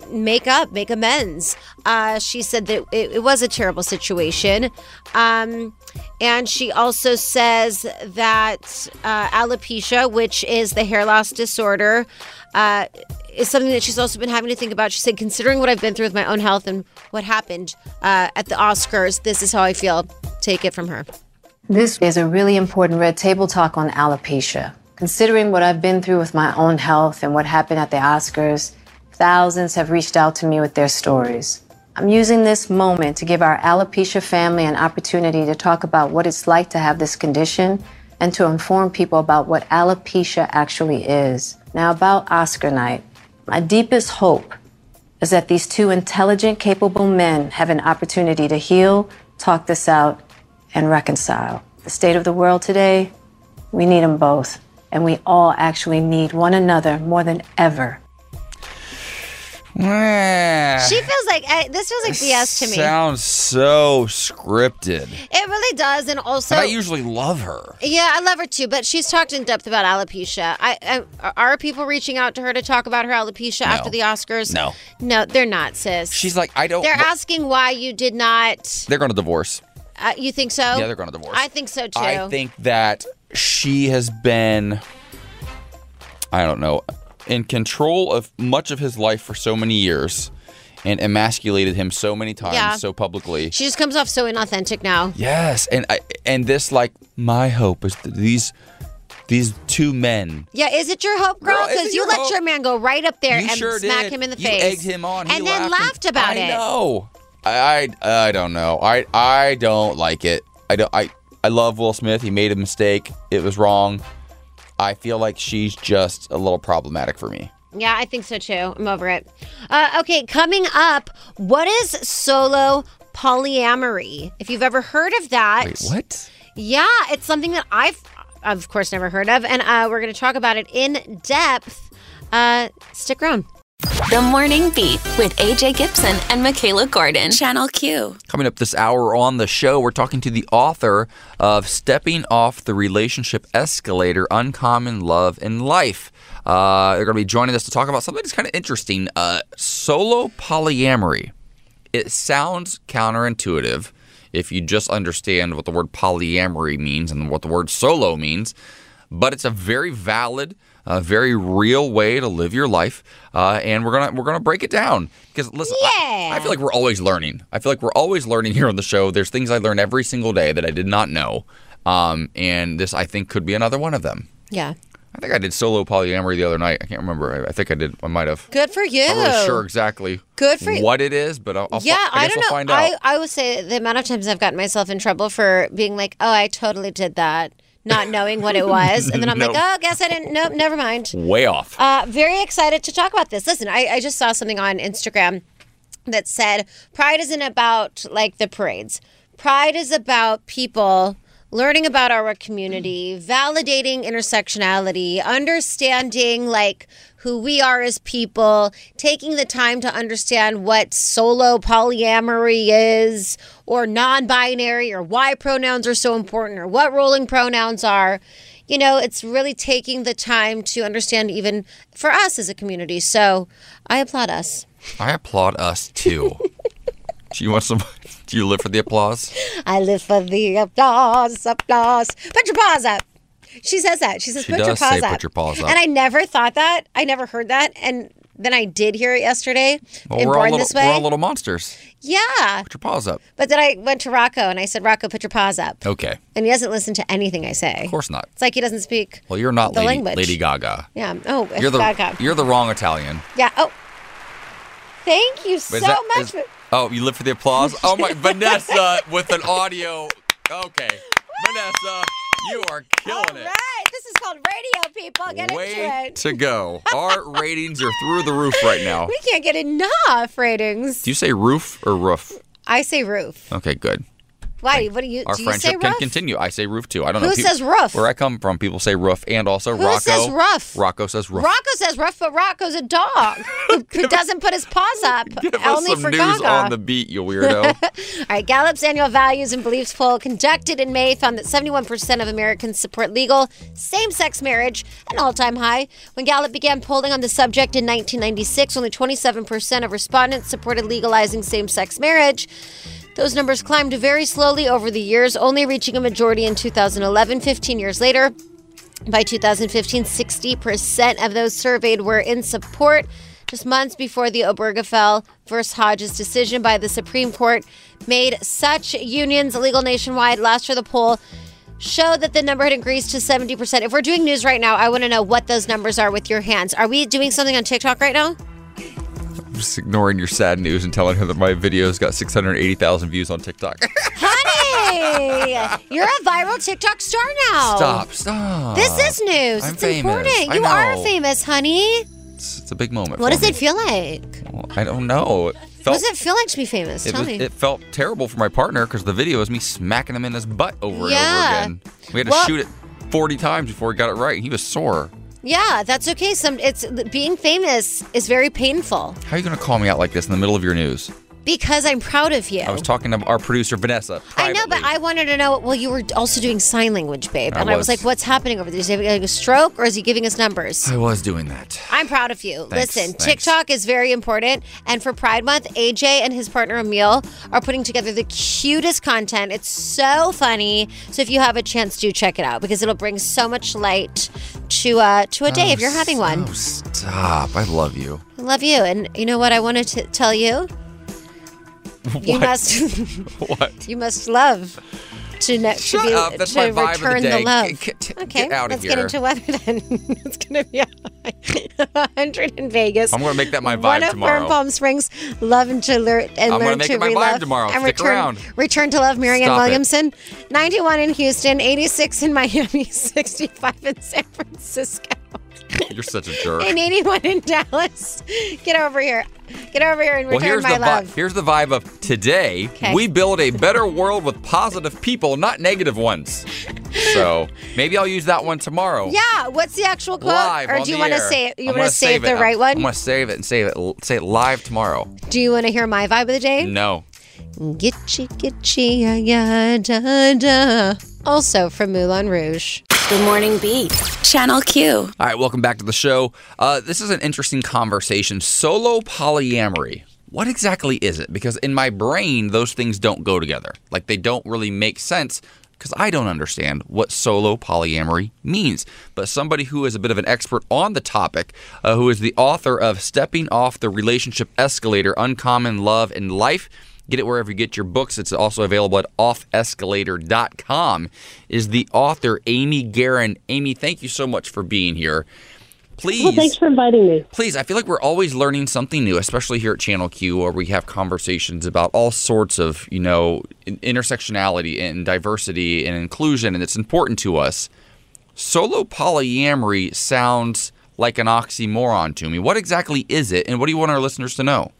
make up, make amends. Uh, she said that it, it was a terrible situation. Um, and she also says that uh, alopecia, which is the hair loss disorder, uh, is something that she's also been having to think about. She said, considering what I've been through with my own health and what happened uh, at the Oscars, this is how I feel. Take it from her. This is a really important red table talk on alopecia. Considering what I've been through with my own health and what happened at the Oscars, thousands have reached out to me with their stories. I'm using this moment to give our alopecia family an opportunity to talk about what it's like to have this condition and to inform people about what alopecia actually is. Now, about Oscar night, my deepest hope is that these two intelligent, capable men have an opportunity to heal, talk this out, and reconcile. The state of the world today, we need them both. And we all actually need one another more than ever. She feels like I, this feels like BS to me. Sounds so scripted. It really does, and also, and I usually love her. yeah, I love her too. But she's talked in depth about alopecia. I, I are people reaching out to her to talk about her alopecia after the Oscars? No. no, they're not, sis. She's like, I don't. They're but- asking why you did not. they're going to divorce. Uh, you think so? Yeah, they're going to divorce. I think so too. I think that she has been, I don't know, in control of much of his life for so many years and emasculated him so many times Yeah. so publicly. she just comes off so inauthentic now. Yes, and I, and this like my hope is that these these two men. Yeah, is it your hope, girl? Girl, is it Because you let hope? your man go right up there You and sure smack did. him in the You face. egged him on. He and then laughed and- laughed about I it. know. I, I I don't know. I I don't like it. I don't. I I love Will Smith. He made a mistake. It was wrong. I feel like she's just a little problematic for me. Yeah, I think so too. I'm over it. Uh, okay, coming up, what is solo polyamory? If you've ever heard of that, Wait, what? Yeah, it's something that I've, of course, never heard of, and uh, we're going to talk about it in depth. Uh, stick around. The Morning Beat with AJ Gibson and Mikalah Gordon. Channel Q. Coming up this hour on the show, we're talking to the author of Stepping Off the Relationship Escalator Uncommon Love in Life. Uh, they're going to be joining us to talk about something that's kind of interesting uh, solo polyamory. It sounds counterintuitive if you just understand what the word polyamory means and what the word solo means, but it's a very valid, a very real way to live your life, uh, and we're gonna we're gonna break it down because listen, I- I, feel like we're always learning. I feel like we're always learning here on the show. There's things I learn every single day that I did not know, um, and this I think could be another one of them. Yeah. I think I did solo polyamory the other night. I can't remember. I, I think I did. I might have. Good for you. I'm not really sure exactly Good for you. what it is, but I'll, I'll fi- yeah, I, I, guess don't know. find out. I, I would say the amount of times I've gotten myself in trouble for being like, oh, I totally did that, not knowing what it was. And then I'm like, oh, guess I didn't. Nope, never mind. Way off. Uh, very excited to talk about this. Listen, I, I just saw something on Instagram that said Pride isn't about like the parades. Pride is about people learning about our community, mm. validating intersectionality, understanding like who we are as people, taking the time to understand what solo polyamory is or non-binary or why pronouns are so important or what rolling pronouns are you know, it's really taking the time to understand even for us as a community. So I applaud us. I applaud us too. *laughs* do you want some? Do you live for the applause? I live for the applause, applause. Put your paws up. She says that. She says, She put your does paws say, up. "Put your paws up." And I never thought that. I never heard that. And then I did hear it yesterday Well, in we're all Born little, This we're Way. all little monsters. yeah. Put your paws up. But then I went to Rocco and I said, Rocco, put your paws up. Okay. And he doesn't listen to anything I say. Of course not. It's like he doesn't speak. Well, you're not The Lady, language. Lady Gaga. Yeah. Oh, You're the Gaga. you're the wrong Italian. Yeah. Oh. Thank you so that- much. is- oh, you live for the applause? Oh my, *laughs* Vanessa with an audio. Okay, Vanessa, you are killing it. Right. This is called radio, people. Get into Way it. to go. Our *laughs* ratings are through the roof right now. We can't get enough ratings. Do you say roof or roof? I say roof. Okay, good. Why? What do you? Our do you say friendship can roof? continue. I say roof too. I don't know. Who says roof? Where I come from, people say roof, and also Who Rocco. says roof? Rocco says roof. Rocco says rough, but Rocco's a dog who, *laughs* who doesn't put his paws up. *laughs* Give us only some for news Gaga. on the beat, you weirdo. *laughs* All right, Gallup's annual values and beliefs poll conducted in May found that 71% of Americans support legal same sex marriage, an all time high. When Gallup began polling on the subject in 1996, only 27% of respondents supported legalizing same sex marriage. Those numbers climbed very slowly over the years, only reaching a majority in 2011, 15 years later. By 2015, 60% of those surveyed were in support. Just months before the Obergefell versus Hodges decision by the Supreme Court made such unions illegal nationwide. Last year, the poll showed that the number had increased to 70%. If we're doing news right now, I want to know what those numbers are with your hands. Are we doing something on TikTok right now? Just ignoring your sad news and telling her that my video's got 680,000 views on TikTok. *laughs* Honey, you're a viral TikTok star now. Stop, stop. This is news. I'm it's famous. important. I You are famous, honey. It's, it's a big moment. What does it feel like? Well, I don't know. It felt, what does it feel like to be famous? it, Tell was- me. it felt terrible for my partner because the video is me smacking him in his butt over Yeah. and over again. We had to Well- shoot it 40 times before he got it right. He was sore. Yeah, that's okay. Some it's being famous is very painful How are you going to call me out like this in the middle of your news? Because I'm proud of you. I was talking to our producer, Vanessa. I know, but I wanted to know. Well, you were also doing sign language, babe, I and I was was. like, "What's happening over there? Is he having a stroke, or is he giving us numbers?" I was doing that. I'm proud of you. Thanks, Listen, thanks. TikTok is very important. And for Pride Month, AJ and his partner Emil are putting together the cutest content. It's so funny. So if you have a chance, do check it out because it'll bring so much light to uh, to a day if you're having one. Oh, stop. I love you. I love you. And you know what I wanted to tell you? *laughs* You must *laughs* *laughs* What? you must love to to Shut be up. That's to my vibe of the return day. love. Get- get- get okay, outta let's get here. into weather then. it's gonna be a hundred in Vegas. I'm going to make that my vibe of tomorrow. Fern Palm Springs, love and to learn and I'm gonna learn make to it my vibe tomorrow. and Stick return around. return to love Marianne Stop it. Williamson. 91 in Houston, 86 in Miami, 65 in San Francisco, *laughs* You're such a jerk. and 81 in Dallas. Get over here. Get over here and Well, return here's my the love. vibe. Here's the vibe of today. Okay. We build a better world with positive people, not negative ones. *laughs* So maybe I'll use that one tomorrow. Yeah, what's the actual quote? Live or do you want to say it? You want to save the right one? I'm gonna save it and save it. Say it live tomorrow. Do you want to hear my vibe of the day? No. Gitchy, gitchy, ya, ya, da, da. Also from Moulin Rouge. The Morning Beat. Channel Q. All right, welcome back to the show. Uh, this is an interesting conversation. Solo polyamory. What exactly is it? Because in my brain, those things don't go together. Like they don't really make sense because I don't understand what solo polyamory means. But somebody who is a bit of an expert on the topic, uh, who is the author of Stepping Off the Relationship Escalator Uncommon Love in Life. Get it wherever you get your books. It's also available at offescalator.com. Is the author Amy Gahran. Amy, thank you so much for being here. Please. Well, thanks for inviting me. Please, I feel like we're always learning something new, especially here at Channel Q, where we have conversations about all sorts of, you know, intersectionality and diversity and inclusion, and it's important to us. Solo polyamory sounds like an oxymoron to me. What exactly is it, and what do you want our listeners to know?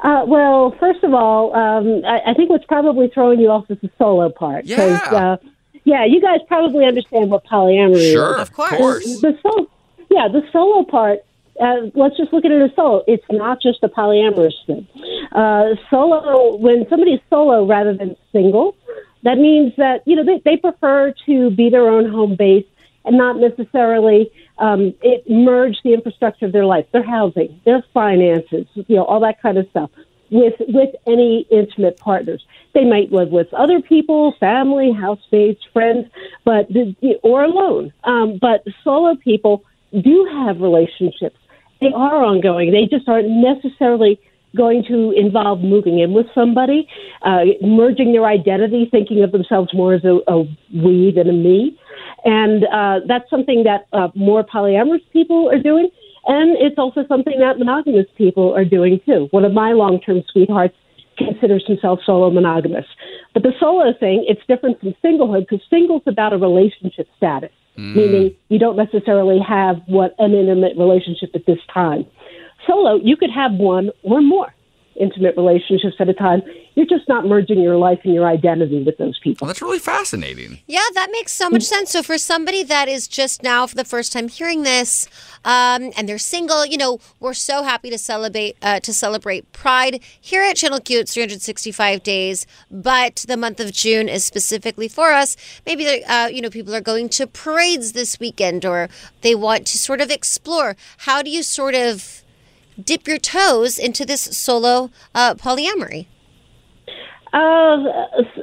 Uh, well, first of all, um, I, I think what's probably throwing you off is the solo part. Yeah. Uh, yeah, you guys probably understand what polyamory Sure, is. Sure, of course. The solo, yeah, the solo part. Uh, let's just look at it as solo. It's not just a polyamorous thing. Uh, solo, when somebody's solo rather than single, that means that you know they, they prefer to be their own home base and not necessarily um, it merge the infrastructure of their life, their housing, their finances, you know, all that kind of stuff. with with any intimate partners. They might live with other people, family, housemates, friends, but or alone. Um, but solo people do have relationships. They are ongoing. They just aren't necessarily going to involve moving in with somebody, uh, merging their identity, thinking of themselves more as a, a we than a me. And uh, that's something that uh, more polyamorous people are doing. And it's also something that monogamous people are doing too. One of my long term sweethearts considers himself solo monogamous. But the solo thing, it's different from singlehood because single's about a relationship status, mm. meaning you don't necessarily have what an intimate relationship at this time. Solo, you could have one or more intimate relationships at a time. You're just not merging your life and your identity with those people. Well, that's really fascinating. Yeah, that makes so much sense. So for somebody that is just now for the first time hearing this, um, and they're single, you know, we're so happy to celebrate uh, to celebrate Pride here at Channel Q. It's 365 days, but the month of June is specifically for us. Maybe uh, you know people are going to parades this weekend, or they want to sort of explore. How do you sort of dip your toes into this solo uh, polyamory? Uh,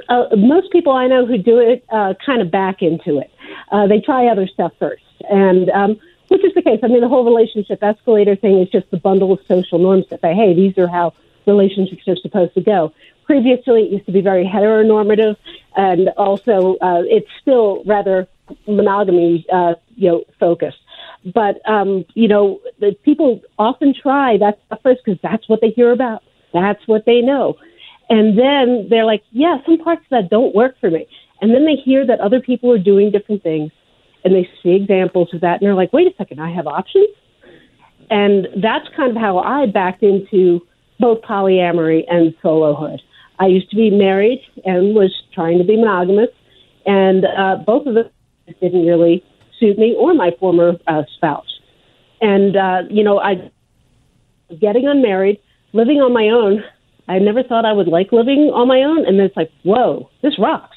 uh, most people I know who do it uh, kind of back into it. Uh, they try other stuff first, and um, which is the case. I mean, the whole relationship escalator thing is just the bundle of social norms that say, "Hey, these are how relationships are supposed to go." Previously, it used to be very heteronormative, and also uh, it's still rather monogamy, uh, you know, focused. But um, you know, the people often try that stuff first because that's what they hear about. That's what they know. And then they're like, yeah, some parts of that don't work for me. And then they hear that other people are doing different things and they see examples of that and they're like, wait a second, I have options. And that's kind of how I backed into both polyamory and solohood. I used to be married and was trying to be monogamous, and uh, both of them didn't really suit me or my former uh, spouse. And, uh, you know, I getting unmarried, living on my own. I never thought I would like living on my own. And then it's like, whoa, this rocks.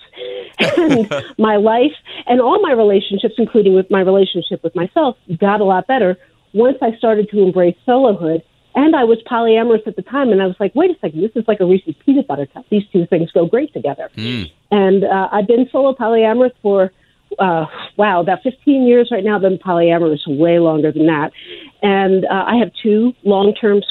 *laughs* and my life and all my relationships, including with my relationship with myself, got a lot better once I started to embrace solohood. And I was polyamorous at the time, and I was like, wait a second, this is like a Reese's peanut butter cup. These two things go great together. Mm. And uh, I've been solo polyamorous for uh, wow, about 15 years right now. I've Been polyamorous way longer than that, and uh, I have two long-term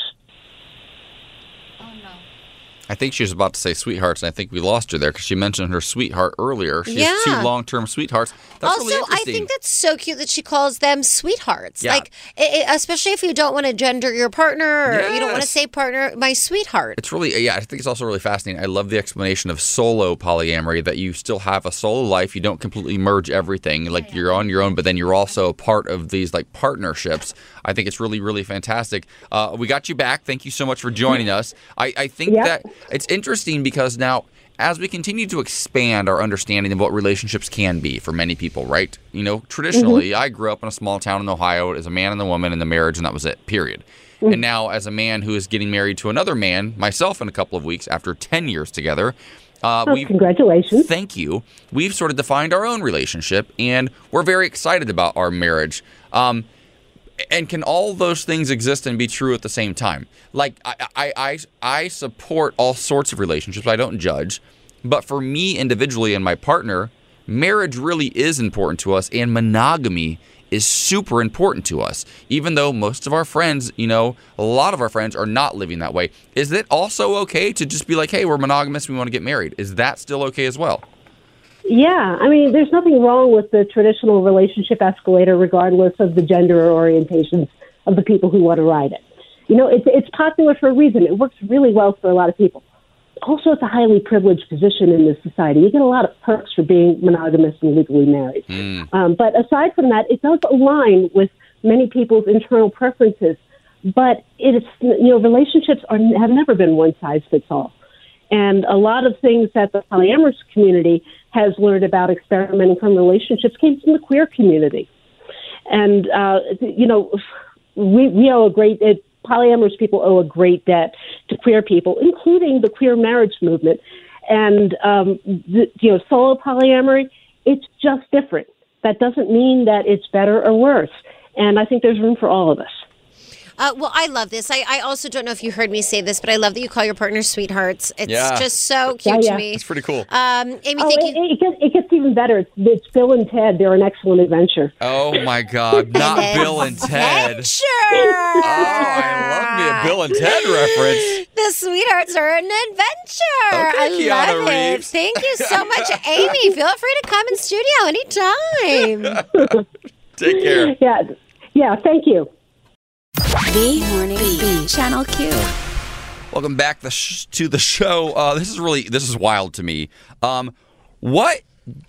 I think she was about to say sweethearts, and I think we lost her there because she mentioned her sweetheart earlier. She yeah. has two long-term sweethearts. That's also, really I think that's so cute that she calls them sweethearts. Yeah. Like, it, especially if you don't want to gender your partner or yes. you don't want to say partner, my sweetheart. It's really, yeah, I think it's also really fascinating. I love the explanation of solo polyamory that you still have a solo life. You don't completely merge everything. Like, you're on your own, but then you're also a part of these, like, partnerships. I think it's really, really fantastic. Uh, we got you back. Thank you so much for joining us. I, I think yep. that it's interesting because now, as we continue to expand our understanding of what relationships can be for many people, right? You know, traditionally, mm-hmm. I grew up in a small town in Ohio as a man and a woman in the marriage, and that was it, period. Mm-hmm. And now, as a man who is getting married to another man, myself in a couple of weeks after 10 years together, uh, oh, congratulations. Thank you. We've sort of defined our own relationship, and we're very excited about our marriage. Um, and can all those things exist and be true at the same time? Like I, I, I, support all sorts of relationships. I don't judge, but for me individually and my partner, marriage really is important to us, and monogamy is super important to us. Even though most of our friends, you know, a lot of our friends are not living that way. Is it also okay to just be like, hey, we're monogamous, we want to get married? Is that still okay as well? Yeah, I mean, there's nothing wrong with the traditional relationship escalator, regardless of the gender or orientations of the people who want to ride it. You know, it's it's popular for a reason. It works really well for a lot of people. Also, it's a highly privileged position in this society. You get a lot of perks for being monogamous and legally married. Mm. Um, but aside from that, it does align with many people's internal preferences. But it is, you know, relationships are have never been one size fits all. And a lot of things that the polyamorous community has learned about experimenting from relationships came from the queer community. And, uh, you know, we, we owe a great, it, polyamorous people owe a great debt to queer people, including the queer marriage movement. And, um, the, you know, solo polyamory, it's just different. That doesn't mean that it's better or worse. And I think there's room for all of us. Uh, well, I love this. I, I also don't know if you heard me say this, but I love that you call your partner sweethearts. It's Yeah. just so cute Yeah, yeah. to me. It's pretty cool. Um, Amy, Oh, thank it, you. it, gets, it gets even better. It's, it's Bill and Ted. They're an excellent adventure. Oh my God! *laughs* Not Bill and Ted. Sure. Oh, I love me a Bill and Ted reference. The sweethearts are an adventure. Okay, I Keanu love it. Reeves. Thank you so *laughs* much, Amy. Feel free to come in studio anytime. *laughs* Take care. Yeah, yeah. Thank you. The Morning Beat. Channel Q. Welcome back the sh- to the show. Uh, this is really this is wild to me. Um, what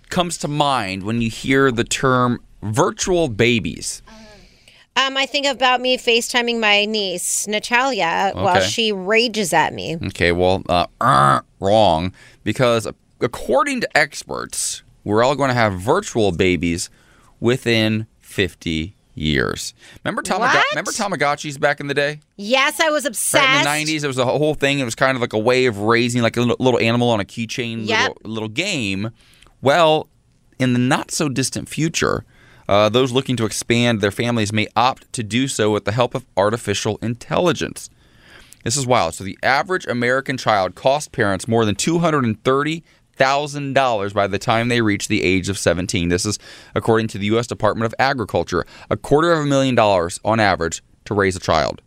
comes to mind when you hear the term virtual babies? Um, I think about me FaceTiming my niece Natalia while she rages at me. Okay, well, uh, uh, wrong because according to experts, we're all going to have virtual babies within 50 years. Remember Tamaga- remember Tamagotchis back in the day? Yes, I was obsessed. Right in the 90s, it was a whole thing. It was kind of like a way of raising like a little, animal on a keychain Yep. little, little game. Well, in the not so distant future, uh, those looking to expand their families may opt to do so with the help of artificial intelligence. This is wild. So the average American child costs parents more than two hundred and thirty thousand dollars by the time they reach the age of seventeen. This is according to the U.S. Department of Agriculture. A quarter of a million dollars on average to raise a child.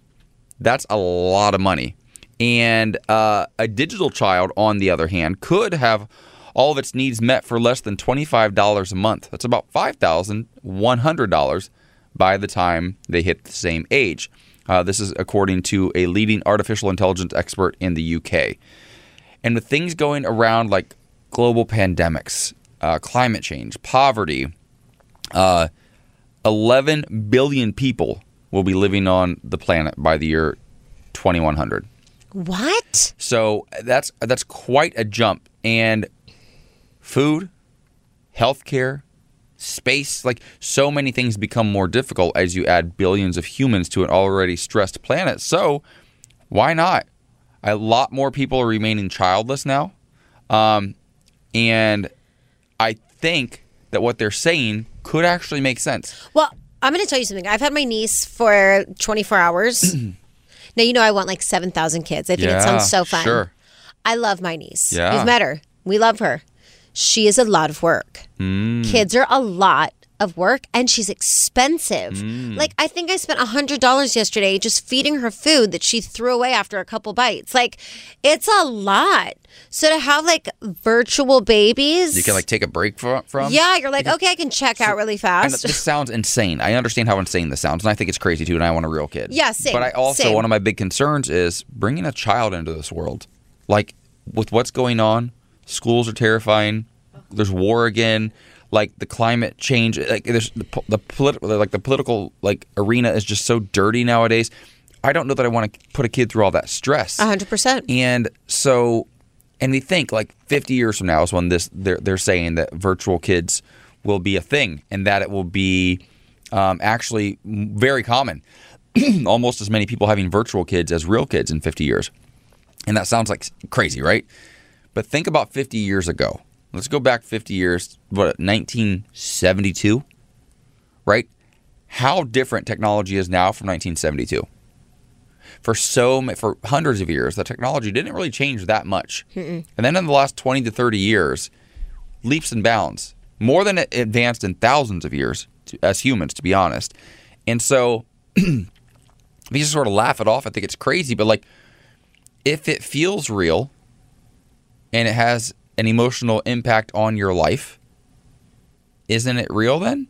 That's a lot of money. And uh, a digital child, on the other hand, could have all of its needs met for less than $25 a month. That's about $5,100 by the time they hit the same age. Uh, this is according to a leading artificial intelligence expert in the UK. And with things going around like global pandemics, uh, climate change, poverty, uh, 11 billion people will be living on the planet by the year 2100. What? So that's that's quite a jump. And food, healthcare, space, like so many things become more difficult as you add billions of humans to an already stressed planet. So why not? A lot more people are remaining childless now. Um, and I think that what they're saying could actually make sense. Well, I'm going to tell you something. I've had my niece for 24 hours. *clears throat* now, you know, I want like 7,000 kids. I think it sounds so fun. Sure. I love my niece. Yeah. You've met her. We love her. She is a lot of work. Mm. Kids are a lot of work and she's expensive. Mm. Like I think I spent $100 yesterday just feeding her food that she threw away after a couple bites. Like it's a lot. So to have like virtual babies You can like take a break from. from Yeah, you're like, okay, I can check out really And fast. this sounds insane. I understand how insane this sounds, and I think it's crazy too. And I want a real kid. Yeah, same, But I also same. one of my big concerns is bringing a child into this world. Like with what's going on, schools are terrifying. There's war again. Like the climate change. Like there's the, the political. Like the political like arena is just so dirty nowadays. I don't know that I want to put a kid through all that stress. 100%. And so, and we think like 50 years from now is when this they're they're saying that virtual kids will be a thing and that it will be um, actually very common. *clears throat* Almost as many people having virtual kids as real kids in 50 years. And that sounds like crazy, right? But think about 50 years ago. Let's go back 50 years, what, 1972? Right? How different technology is now from 1972 for so for hundreds of years, the technology didn't really change that much. Mm-mm. And then in the last 20 to 30 years, leaps and bounds, more than it advanced in thousands of years to, as humans, to be honest. And so, *clears throat* we just sort of laugh it off. I think it's crazy, but like, if it feels real and it has an emotional impact on your life, isn't it real then?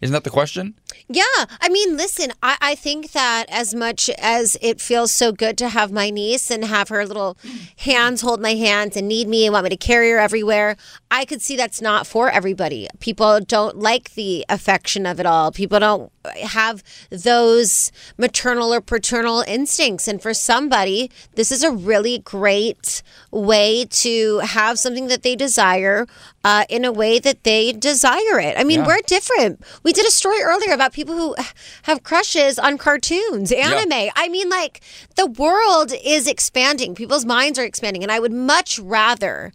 Isn't that the question? Yeah. I mean, listen, I, I think that as much as it feels so good to have my niece and have her little hands hold my hands and need me and want me to carry her everywhere, I could see that's not for everybody. People don't like the affection of it all. People don't have those maternal or paternal instincts. And for somebody, this is a really great way to have something that they desire uh, in a way that they desire it. I mean, Yeah. we're different. We did a story earlier about people who have crushes on cartoons, anime. I mean, like, the world is expanding, people's minds are expanding. And I would much rather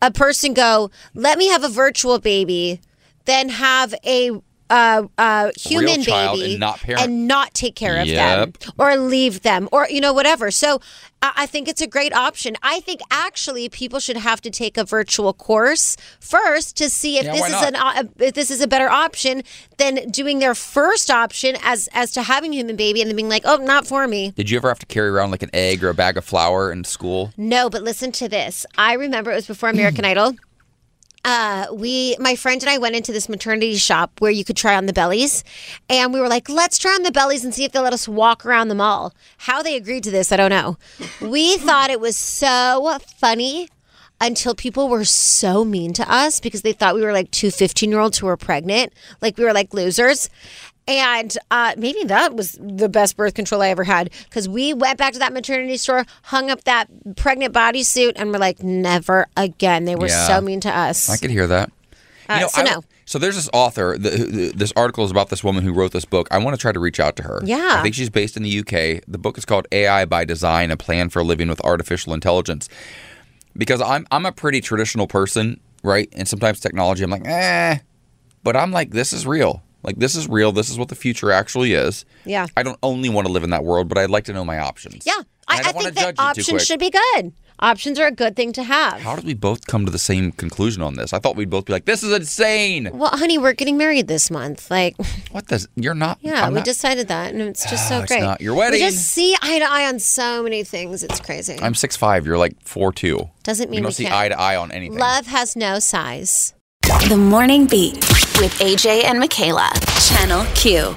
a person go, let me have a virtual baby than have a uh, uh, human child baby and not parent. and not take care of them or leave them or you know whatever. So I think it's a great option. I think actually people should have to take a virtual course first to see if Yeah, this is not? an uh, if this is a better option than doing their first option as as to having a human baby and then being like, oh, not for me. Did you ever have to carry around like an egg or a bag of flour in school? No, but listen to this. I remember it was before American *clears throat* Idol. Uh, we, my friend and I went into this maternity shop where you could try on the bellies, and we were like, let's try on the bellies and see if they'll let us walk around the mall. How they agreed to this, I don't know. We *laughs* thought it was so funny until people were so mean to us because they thought we were like two 15 year olds who were pregnant, like we were like losers. And uh, maybe that was the best birth control I ever had because we went back to that maternity store, hung up that pregnant bodysuit, and we're like, never again. They were Yeah. so mean to us. I could hear that. Uh, so I- no. So there's this author. The, the, this article is about this woman who wrote this book. I want to try to reach out to her. Yeah. I think she's based in the UK. The book is called AI by Design: A Plan for Living with Artificial Intelligence. Because I'm I'm a pretty traditional person, right? And sometimes technology, I'm like, eh. But I'm like, this is real. Like this is real. This is what the future actually is. Yeah. I don't only want to live in that world, but I'd like to know my options. Yeah. I, I I think that options should be good. Options are a good thing to have. How did we both come to the same conclusion on this? I thought we'd both be like, this is insane. well, honey, we're getting married this month. Like, *laughs* What does you're not? yeah, I'm we not- decided that, and it's just so ah, it's great. not your wedding. We just see eye to eye on so many things. It's crazy. I'm six five. You're like four two. Doesn't mean we don't we see can't. eye to eye on anything. Love has no size. The Morning Beat with AJ and Mikalah. Channel Q.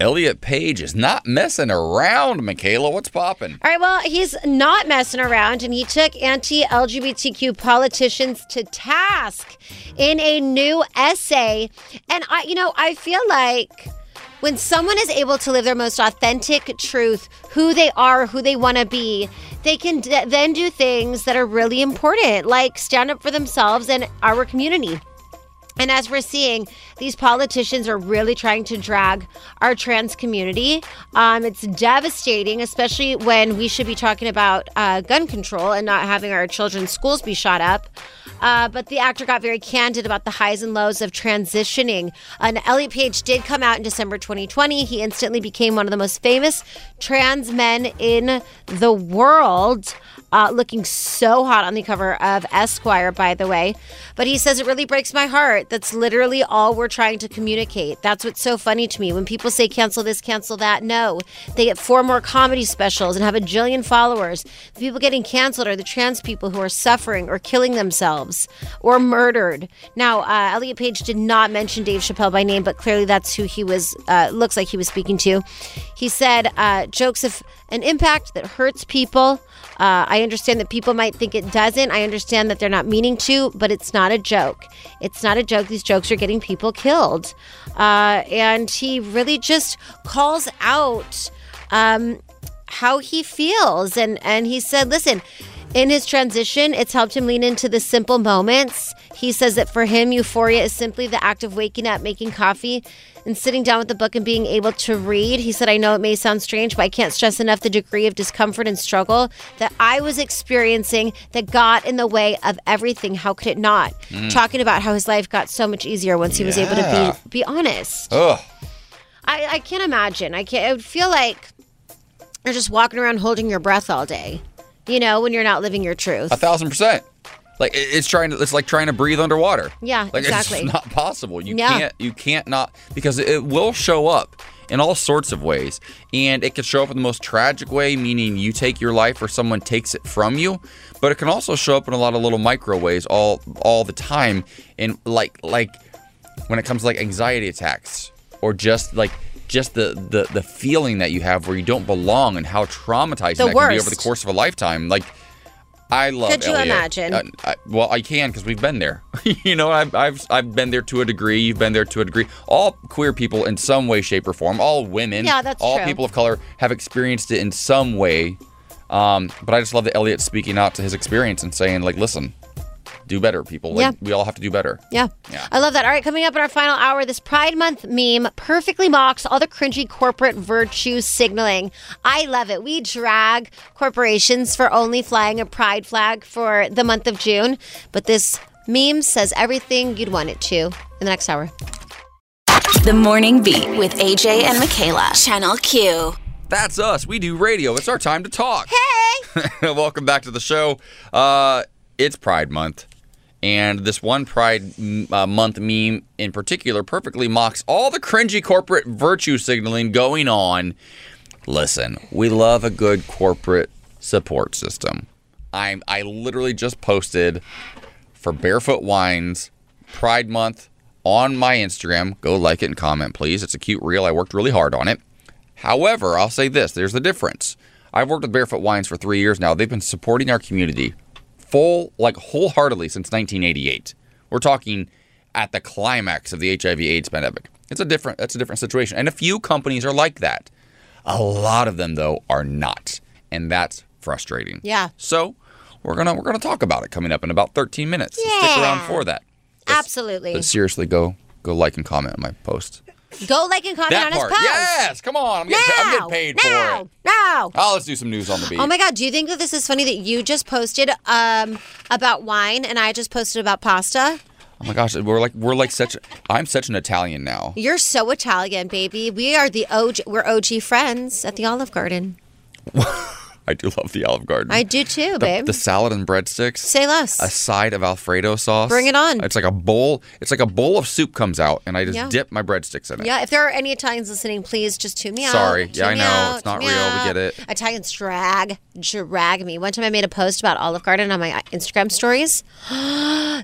Elliot Page is not messing around. Mikalah, what's popping? All right, well, he's not messing around, and he took anti LGBTQ politicians to task in a new essay. And I, you know, I feel like when someone is able to live their most authentic truth, who they are, who they want to be, they can d- then do things that are really important, like stand up for themselves and our community. And as we're seeing, these politicians are really trying to drag our trans community. Um, it's devastating, especially when we should be talking about uh, gun control and not having our children's schools be shot up. Uh, but the actor got very candid about the highs and lows of transitioning. And Elliot Page did come out in December 2020. He instantly became one of the most famous trans men in the world. Uh, looking so hot on the cover of Esquire, by the way. But he says it really breaks my heart. That's literally all we're trying to communicate. That's what's so funny to me. When people say cancel this, cancel that, no. They get four more comedy specials and have a jillion followers. The people getting canceled are the trans people who are suffering or killing themselves or murdered. Now, uh, Elliot Page did not mention Dave Chappelle by name, but clearly that's who he was, uh, looks like he was speaking to. He said, uh, jokes of an impact that hurts people. Uh, I understand that people might think it doesn't. I understand that they're not meaning to, but it's not a joke. It's not a joke. These jokes are getting people killed. Uh, and he really just calls out um, how he feels. And, and he said, listen, in his transition, it's helped him lean into the simple moments. He says that for him, euphoria is simply the act of waking up, making coffee, and sitting down with the book and being able to read. He said, I know it may sound strange, but I can't stress enough the degree of discomfort and struggle that I was experiencing that got in the way of everything. How could it not? Mm. Talking about how his life got so much easier once he was able to be, be honest. Ugh. I, I can't imagine. I can't. I would feel like you're just walking around holding your breath all day. You know, when you're not living your truth. A thousand percent. Like it's trying to. It's like trying to breathe underwater. Yeah, Like exactly. it's not possible. You Yeah. can't. You can't not because it will show up in all sorts of ways, and it can show up in the most tragic way, meaning you take your life or someone takes it from you. But it can also show up in a lot of little micro ways all all the time, and like like when it comes to like anxiety attacks or just like just the, the the feeling that you have where you don't belong and how traumatizing The that can be over the course of a lifetime. Like I love. Could you Elliot. imagine? Uh, I, well, I can because we've been there. *laughs* you know, I've, I've I've been there to a degree. You've been there to a degree. All queer people, in some way, shape, or form. All women. Yeah, that's all true. people of color have experienced it in some way. Um, but I just love that Elliot speaking out to his experience and saying, like, listen, do better, people. Like, Yeah. we all have to do better. Yeah. Yeah. I love that. All right, coming up in our final hour, this Pride Month meme perfectly mocks all the cringy corporate virtue signaling. I love it. We drag corporations for only flying a pride flag for the month of June, but this meme says everything you'd want it to in the next hour. The Morning Beat with AJ and Mikalah. Channel Q. That's us. We do radio. It's our time to talk. Hey! *laughs* Welcome back to the show. Uh, it's Pride Month. And this one Pride uh, Month meme in particular perfectly mocks all the cringy corporate virtue signaling going on. Listen, we love a good corporate support system. I'm I literally just posted for Barefoot Wines Pride Month on my Instagram. Go like it and comment, please. It's a cute reel. I worked really hard on it. However, I'll say this there's the difference. I've worked with Barefoot Wines for three years now. They've been supporting our community full, like wholeheartedly since 1988. We're talking at the climax of the HIV/AIDS pandemic. It's a different. That's a different situation, and a few companies are like that. A lot of them, though, are not, and that's frustrating. Yeah. So we're gonna we're gonna talk about it coming up in about 13 minutes. So stick around for that. Absolutely. But seriously, go go like and comment on my post. Go like and comment that on part. his post. Yes. Come on. I'm getting, I'm Now, getting paid for now, it. now. Oh, let's do some news on the beat. Oh my God! Do you think that this is funny that you just posted um, about wine and I just posted about pasta? Oh my gosh, we're like we're like such. I'm such an Italian now. You're so Italian, baby. We are the OG. We're OG friends at the Olive Garden. *laughs* I do love the Olive Garden. I do too, the, babe. the salad and breadsticks. Say less. A side of Alfredo sauce. Bring it on. It's like a bowl. It's like a bowl of soup comes out, and I just Yeah. dip my breadsticks in it. Yeah, if there are any Italians listening, please just tune me out. Sorry. Yeah, I know. out, It's not real. We get it. Italians drag, drag me. One time I made a post about Olive Garden on my Instagram stories. *gasps*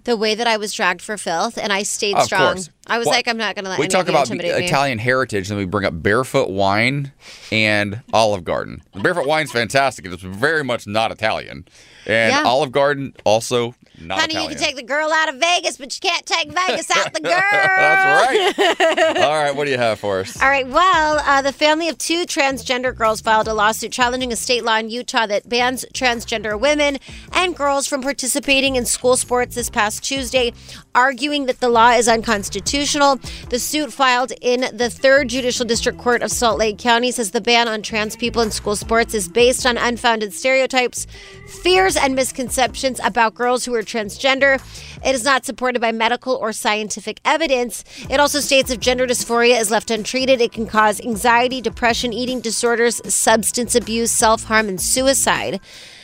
the way that I was dragged for filth, and I stayed strong. course. I was Well, like, I'm not going to let we talk about me. Italian heritage, and then we bring up Barefoot Wine and Olive Garden. The Barefoot Wine's fantastic. It's very much not Italian, and Yeah. Olive Garden also not Honey, Italian. you can take the girl out of Vegas, but you can't take Vegas out of the *laughs* girl. That's right. *laughs* All right, what do you have for us? All right. Well, uh, the family of two transgender girls filed a lawsuit challenging a state law in Utah that bans transgender women and girls from participating in school sports this past Tuesday, arguing that the law is unconstitutional. The suit filed in the third judicial district court of Salt Lake County says the ban on trans people in school sports is based on unfounded stereotypes, fears, and misconceptions about girls who are transgender. It is not supported by medical or scientific evidence. It also states if gender dysphoria is left untreated, it can cause anxiety, depression, eating disorders, substance abuse, self harm, and suicide.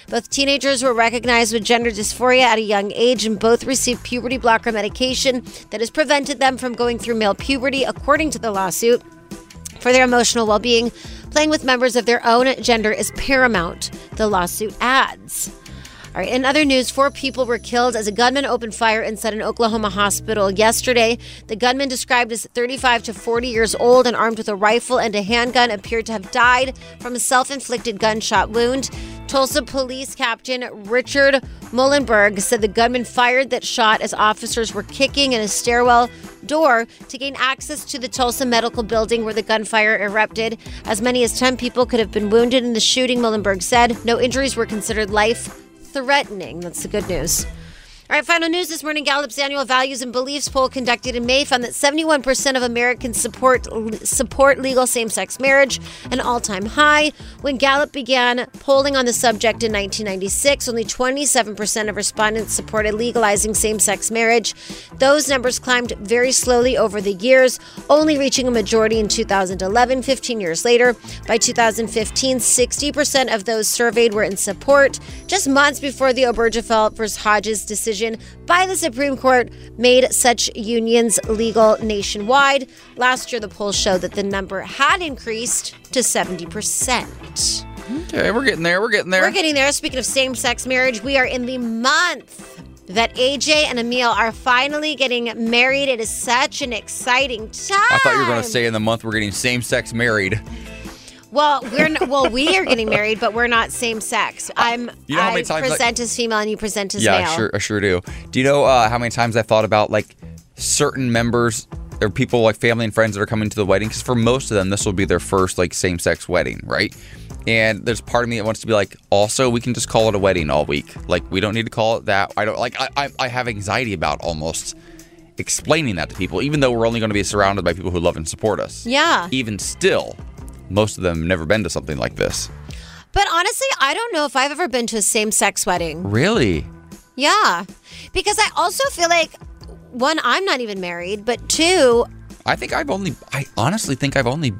Both teenagers were recognized with gender dysphoria at a young age and both received puberty blocker medication that has prevented them from going through male puberty, according to the lawsuit. For their emotional well being, playing with members of their own gender is paramount, the lawsuit adds. All right, in other news, four people were killed as a gunman opened fire inside an Oklahoma hospital yesterday. The gunman, described as 35 to 40 years old and armed with a rifle and a handgun, appeared to have died from a self inflicted gunshot wound. Tulsa Police Captain Richard Meulenberg said the gunman fired that shot as officers were kicking in a stairwell door to gain access to the Tulsa Medical Building where the gunfire erupted. As many as 10 people could have been wounded in the shooting, Meulenberg said. No injuries were considered life threatening. That's the good news. All right, final news this morning. Gallup's annual Values and Beliefs poll conducted in May found that 71% of Americans support support legal same-sex marriage, an all-time high. When Gallup began polling on the subject in 1996, only 27% of respondents supported legalizing same-sex marriage. Those numbers climbed very slowly over the years, only reaching a majority in 2011, 15 years later. By 2015, 60% of those surveyed were in support. Just months before the Obergefell versus Hodges decision by the Supreme Court made such unions legal nationwide. Last year, the polls showed that the number had increased to 70%. Okay, we're getting there. We're getting there. We're getting there. Speaking of same sex marriage, we are in the month that AJ and Emil are finally getting married. It is such an exciting time. I thought you were going to say in the month we're getting same-sex married. Well, we're n- well, we are getting married, but we're not same sex. I'm. You know how I many times I- present as female and you present as yeah, male. I sure, I sure do. Do you know uh, how many times I thought about like certain members or people like family and friends that are coming to the wedding? Because for most of them, this will be their first like same-sex wedding, right? And there's part of me that wants to be like, also, we can just call it a wedding all week. Like, we don't need to call it that. I don't like. I I, I have anxiety about almost explaining that to people, even though we're only going to be surrounded by people who love and support us. Yeah. Even still, most of them have never been to something like this. But honestly, I don't know if I've ever been to a same sex wedding. Really? Yeah. Because I also feel like, one, I'm not even married, but two, I think I've only, I honestly think I've only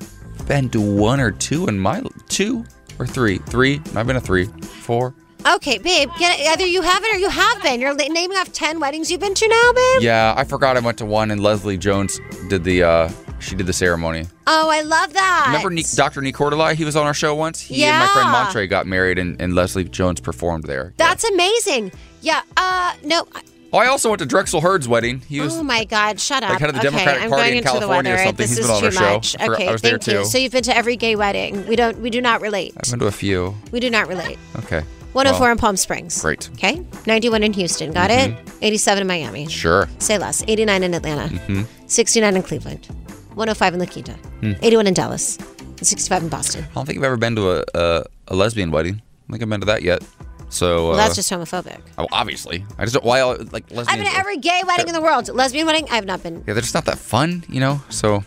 been to one or two in my, two or three. Three. I've been to three, four. Okay, babe. It, either you haven't or you have been. You're naming off ten weddings you've been to now, babe. Yeah, I forgot I went to one and Leslie Jones did the, uh, she did the ceremony. Oh, I love that. Remember Dr. Nick Cordelai? He was on our show once. He and my friend Montre got married and, and Leslie Jones performed there. That's amazing. Yeah. Uh, no. Oh, I also went to Drexel Heard's wedding. He was oh my God! Shut up. like head of the okay, Democratic I'm Party going in into California the or weather. something. This He's is been on too our show. much. I Okay, I was there thank you. So you've been to every gay wedding. We don't. We do not relate. I've been to a few. We do not relate. Okay. 104 Well, in Palm Springs. Great. Okay. 91 in Houston. Got it. 87 in Miami. Sure. Say less. 89 in Atlanta. hmm 69 in Cleveland. 105 in La Quinta. Hmm. 81 in Dallas. 65 in Boston. I don't think I've ever been to a, a, a lesbian wedding. I don't think I've been to that yet. So Well, uh, that's just homophobic. oh, obviously. I just don't. Why all- like lesbians? I've been to every gay wedding in the world. Lesbian wedding, I have not been. yeah, they're just not that fun, you know. So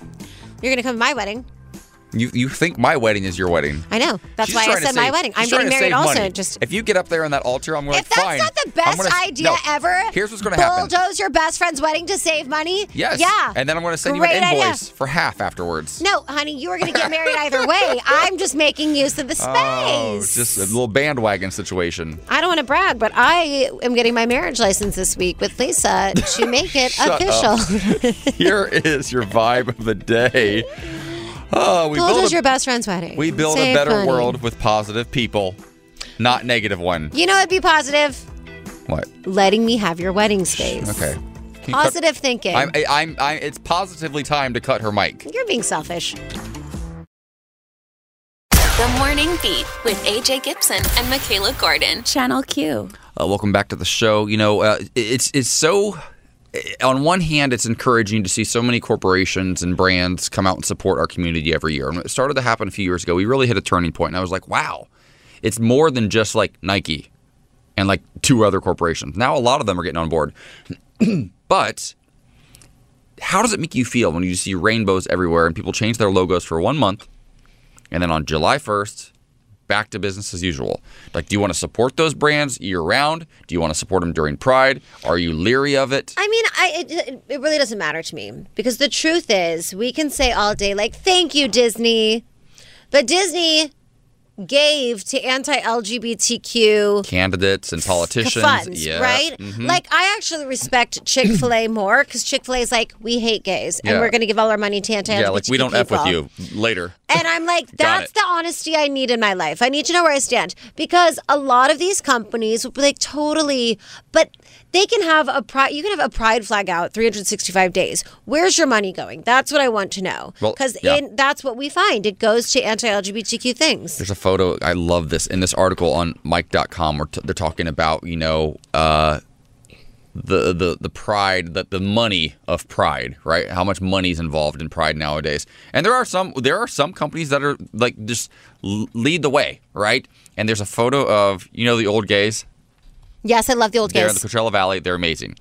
You're going to come to my wedding. You you think my wedding is your wedding? I know. That's She's why I said my wedding. I'm getting married save also. money. Just if you get up there on that altar, I'm going. If that's fine. not the best gonna- idea no. ever, Here's what's going to happen. bulldoze your best friend's wedding to save money. Yes. Yeah. And then I'm going to send you Great an idea. invoice for half afterwards. No, honey, you are going to get married either *laughs* way. I'm just making use of the oh, space. Oh, just a little bandwagon situation. I don't want to brag, but I am getting my marriage license this week with Lisa to make it *laughs* official. *laughs* Here is your vibe of the day. Oh, we Bulldoze build your a, best friend's wedding. we build a Save better money. world with positive people, not negative one. You know, it'd be positive. What? Letting me have your wedding space. Okay. Can you cut- Positive thinking. I'm, I, I'm, I, it's positively time to cut her mic. You're being selfish. The Morning Beat with AJ Gibson and Mikalah Gordon. Channel Q. Uh, welcome back to the show. You know, uh, it's it's so. On one hand, it's encouraging to see so many corporations and brands come out and support our community every year. And it started to happen a few years ago. We really hit a turning point, and I was like, "Wow, it's more than just like Nike and like two other corporations." Now, a lot of them are getting on board. *clears throat* but how does it make you feel when you see rainbows everywhere and people change their logos for one month, and then on July first, back to business as usual. Like, do you want to support those brands year round? Do you want to support them during Pride? Are you leery of it? I mean, I it, it really doesn't matter to me because the truth is, we can say all day like, "Thank you, Disney," but Disney gave to anti-LGBTQ Candidates and politicians, funds, yeah, right? mhm. Like, I actually respect Chick Fil A *clears throat* more because Chick Fil A is like, we hate gays, and Yeah. we're going to give all our money to anti-LGBTQ yeah, like we don't f with you later. And I'm like, *laughs* that's the honesty I need in my life. I need to know where I stand because a lot of these companies, like, totally, but they can have a pride. You can have a pride flag out 365 days. Where's your money going? That's what I want to know Well, because yeah. that's what we find. It goes to anti-LGBTQ things. There's a photo. I love this in this article on Mic.com where t- they're talking about you know uh, the the the pride, the the money of pride, right? How much money is involved in pride nowadays? And there are some there are some companies that are like just lead the way, right? And there's a photo of you know the old gays. Yes, I love the old They're in the Coachella Valley. They're amazing.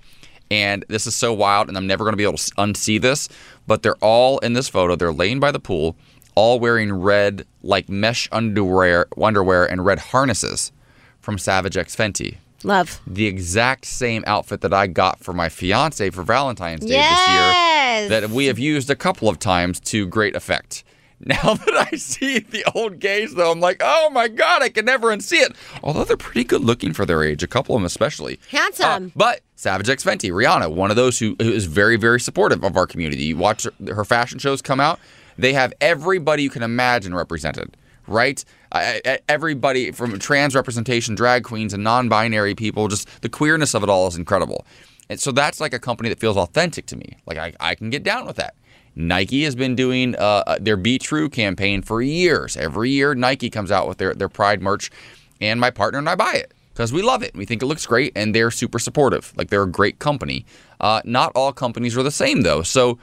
And this is so wild, and I'm never going to be able to unsee this. But they're all in this photo. They're laying by the pool, all wearing red, like mesh underwear, underwear, and red harnesses from Savage X Fenty. Love. The exact same outfit that I got for my fiance for Valentine's Day Yes. this year, that we have used a couple of times to great effect. *laughs* Now that I see the old gays, though, I'm like, oh my god, I can never unsee it. Although they're pretty good looking for their age, a couple of them especially. Handsome. Uh, but Savage X Fenty, Rihanna, one of those who, who is very, very supportive of our community. You watch her, her fashion shows come out, they have everybody you can imagine represented, right? I- everybody from trans representation, drag queens, and non binary people, just the queerness of it all is incredible. And so that's like a company that feels authentic to me. Like I, I can get down with that. Nike has been doing uh, their Be True campaign for years. Every year, Nike comes out with their, their Pride merch, and my partner and I buy it because we love it. We think it looks great, and they're super supportive. Like they're a great company. Uh, not all companies are the same though. So,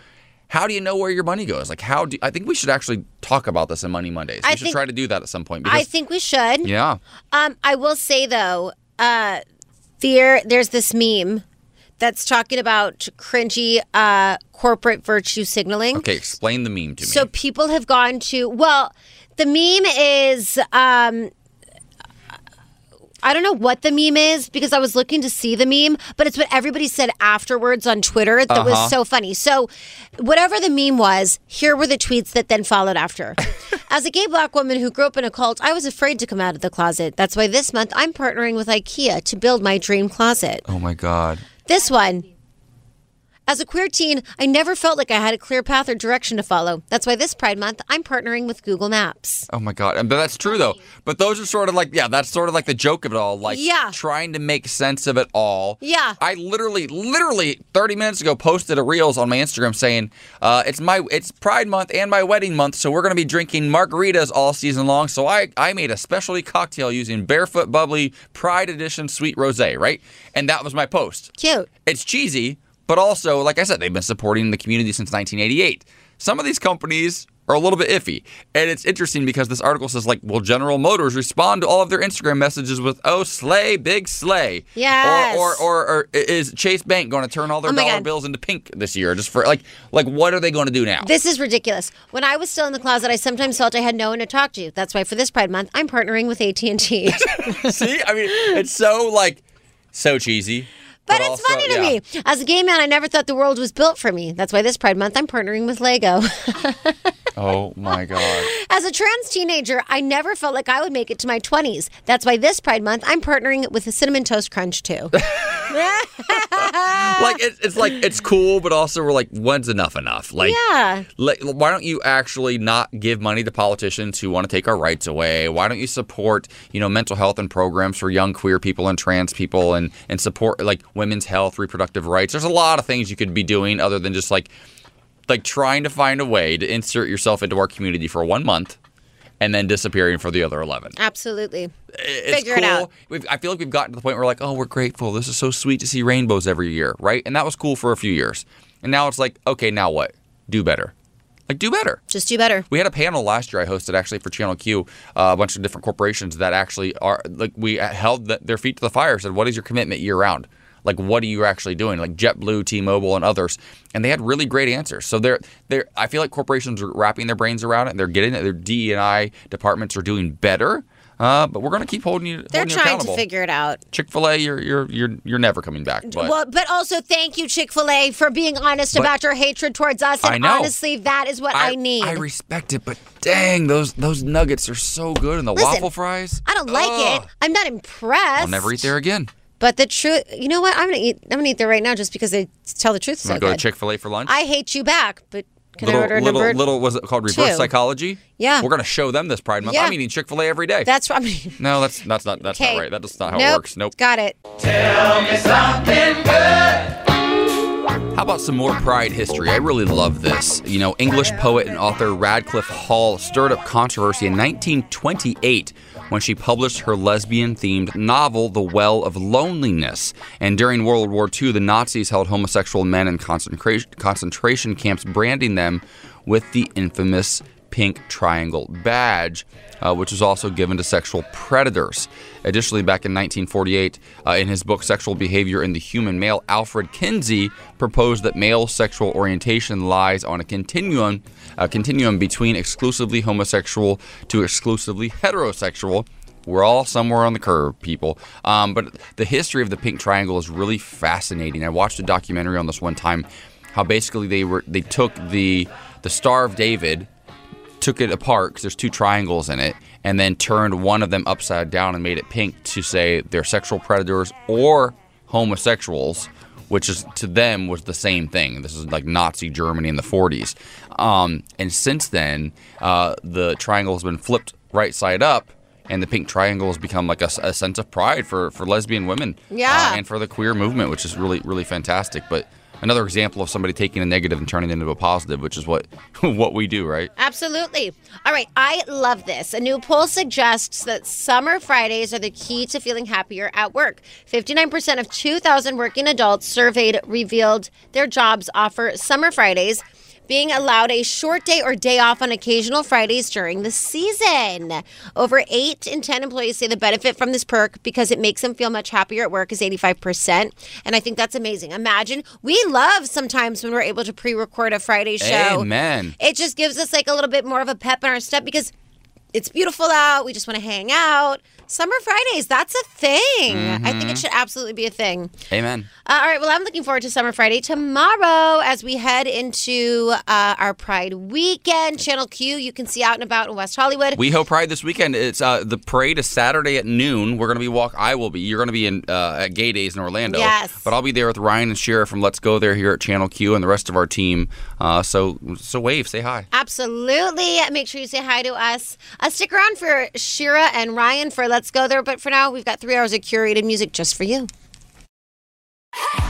how do you know where your money goes? Like, how do I think we should actually talk about this in Money Mondays? We I should think- try to do that at some point. Because, I think we should. yeah, Um, I will say though, uh, fear. There's this meme that's talking about cringy uh, corporate virtue signaling. okay. Explain the meme to me. So people have gone to well, the meme is um, I don't know what the meme is because I was looking to see the meme, but it's what everybody said afterwards on Twitter that Uh-huh. was so funny. So, whatever the meme was, here were the tweets that then followed after. *laughs* As a gay black woman who grew up in a cult, I was afraid to come out of the closet. That's why this month I'm partnering with IKEA to build my dream closet. Oh my God. This one. As a queer teen, I never felt like I had a clear path or direction to follow. That's why this Pride Month, I'm partnering with Google Maps. Oh my god! But that's true though. But those are sort of like yeah, that's sort of like the joke of it all. Like Yeah. trying to make sense of it all. Yeah. I literally, literally 30 minutes ago posted a reels on my Instagram saying, uh, it's my it's Pride Month and my wedding month, so we're gonna be drinking margaritas all season long. So I I made a specialty cocktail using Barefoot Bubbly Pride Edition Sweet Rosé, right? And that was my post. Cute. It's cheesy, but also, like I said, they've been supporting the community since 1988. Some of these companies are a little bit iffy. And it's interesting because this article says, like, will General Motors respond to all of their Instagram messages with, oh, slay, big slay? Yeah. Or, or, or, or is Chase Bank going to turn all their Oh dollar God. bills into pink this year? Just for, like, like what are they going to do now? This is ridiculous. When I was still in the closet, I sometimes felt I had no one to talk to. That's why for this Pride Month, I'm partnering with AT&T. *laughs* See? I mean, it's so, like, so cheesy. But it's also- funny to yeah. me. As a gay man, I never thought the world was built for me. That's why this Pride Month, I'm partnering with Lego. *laughs* Oh, my God. As a trans teenager, I never felt like I would make it to my 20s. That's why this Pride Month, I'm partnering with the Cinnamon Toast Crunch too. *laughs* *laughs* like it's, it's like it's cool, but also we're like, when's enough enough? Like, Yeah. like, why don't you actually not give money to politicians who want to take our rights away? Why don't you support, you know, mental health and programs for young queer people and trans people, and and support like women's health, reproductive rights? There's a lot of things you could be doing other than just like like trying to find a way to insert yourself into our community for one month and then disappearing for the other 11 Absolutely. it's Figure cool. it out. We've, I feel like we've gotten to the point where we're like, oh, we're grateful. This is so sweet to see rainbows every year, right? And that was cool for a few years. And now it's like, okay, now what? Do better. Like, do better. Just do better. We had a panel last year I hosted actually for Channel Q, uh, a bunch of different corporations that actually are like we held th- their feet to the fire. Said, what is your commitment year round? Like, what are you actually doing? Like JetBlue, T-Mobile, and others, and they had really great answers. So they're they're. I feel like corporations are wrapping their brains around it. and They're getting it. Their DE and I departments are doing better. Uh, but we're going to keep holding you. They're holding you trying to figure it out. Chick Fil A, you're you're you're you're never coming back. But well, but also thank you, Chick fil A, for being honest But- about your hatred towards us. And I know. honestly, that is what I, need. I respect it, but dang, those those nuggets are so good, and the Listen, waffle fries. I don't like it. I'm not impressed. I'll never eat there again. But the truth, you know what? I'm gonna eat. I'm gonna eat there right now just because they tell the truth I'm so gonna go to. Chick Fil A for lunch. I hate you back, but can little I order little number? little was it called reverse two? psychology? Yeah. we're gonna show them this Pride Month. Yeah. I'm eating Chick Fil A every day. That's what I mean. no, that's that's not that's Okay. not right. That's not how nope. it works. Nope. Got it. Tell me something good. How about some more Pride history? I really love this. You know, English poet and author Radclyffe Hall stirred up controversy in 1928 when she published her lesbian themed novel, The Well of Loneliness. And during World War II, the Nazis held homosexual men in concentration, concentration camps, branding them with the infamous pink triangle badge, uh, which was also given to sexual predators. Additionally, back in 1948, uh, in his book Sexual Behavior in the Human Male, Alfred Kinsey proposed that male sexual orientation lies on a continuum, continuum between exclusively homosexual to exclusively heterosexual. We're all somewhere on the curve, people. Um, but the history of the pink triangle is really fascinating. I watched a documentary on this one time, how basically they were they took the the Star of David, took it apart because there's two triangles in it, and then turned one of them upside down and made it pink to say they're sexual predators or homosexuals, which is to them was the same thing. This is like Nazi Germany in the 40s, um, and since then uh, the triangle has been flipped right side up. And the pink triangle has become like a, a sense of pride for, for lesbian women, Yeah. uh, and for the queer movement, which is really really fantastic. But another example of somebody taking a negative and turning it into a positive, which is what *laughs* what we do, right? Absolutely. All right, I love this. A new poll suggests that summer Fridays are the key to feeling happier at work. 59% of 2,000 working adults surveyed revealed their jobs offer summer Fridays. Being allowed a short day or day off on occasional Fridays during the season. Over 8 in 10 employees say the benefit from this perk because it makes them feel much happier at work is 85%. And I think that's amazing. Imagine, we love sometimes when we're able to pre record a Friday show. Amen. It just gives us like a little bit more of a pep in our step because it's beautiful out. We just want to hang out. Summer Fridays, that's a thing. I think it should absolutely be a thing. Amen. Uh, all right, well, I'm looking forward to Summer Friday tomorrow as we head into uh, our Pride weekend. Channel Q, you can see out and about in West Hollywood. We hope Pride this weekend. It's uh, the parade is Saturday at noon. We're gonna be walk. I will be. You're gonna be in uh, at Gay Days in Orlando. Yes. But I'll be there with Ryan and Shira from Let's Go There here at Channel Q and the rest of our team. Uh, so so wave, say hi. Absolutely. Make sure you say hi to us. Uh, stick around for Shira and Ryan for Let's Go There. But for now, we've got three hours of curated music just for you.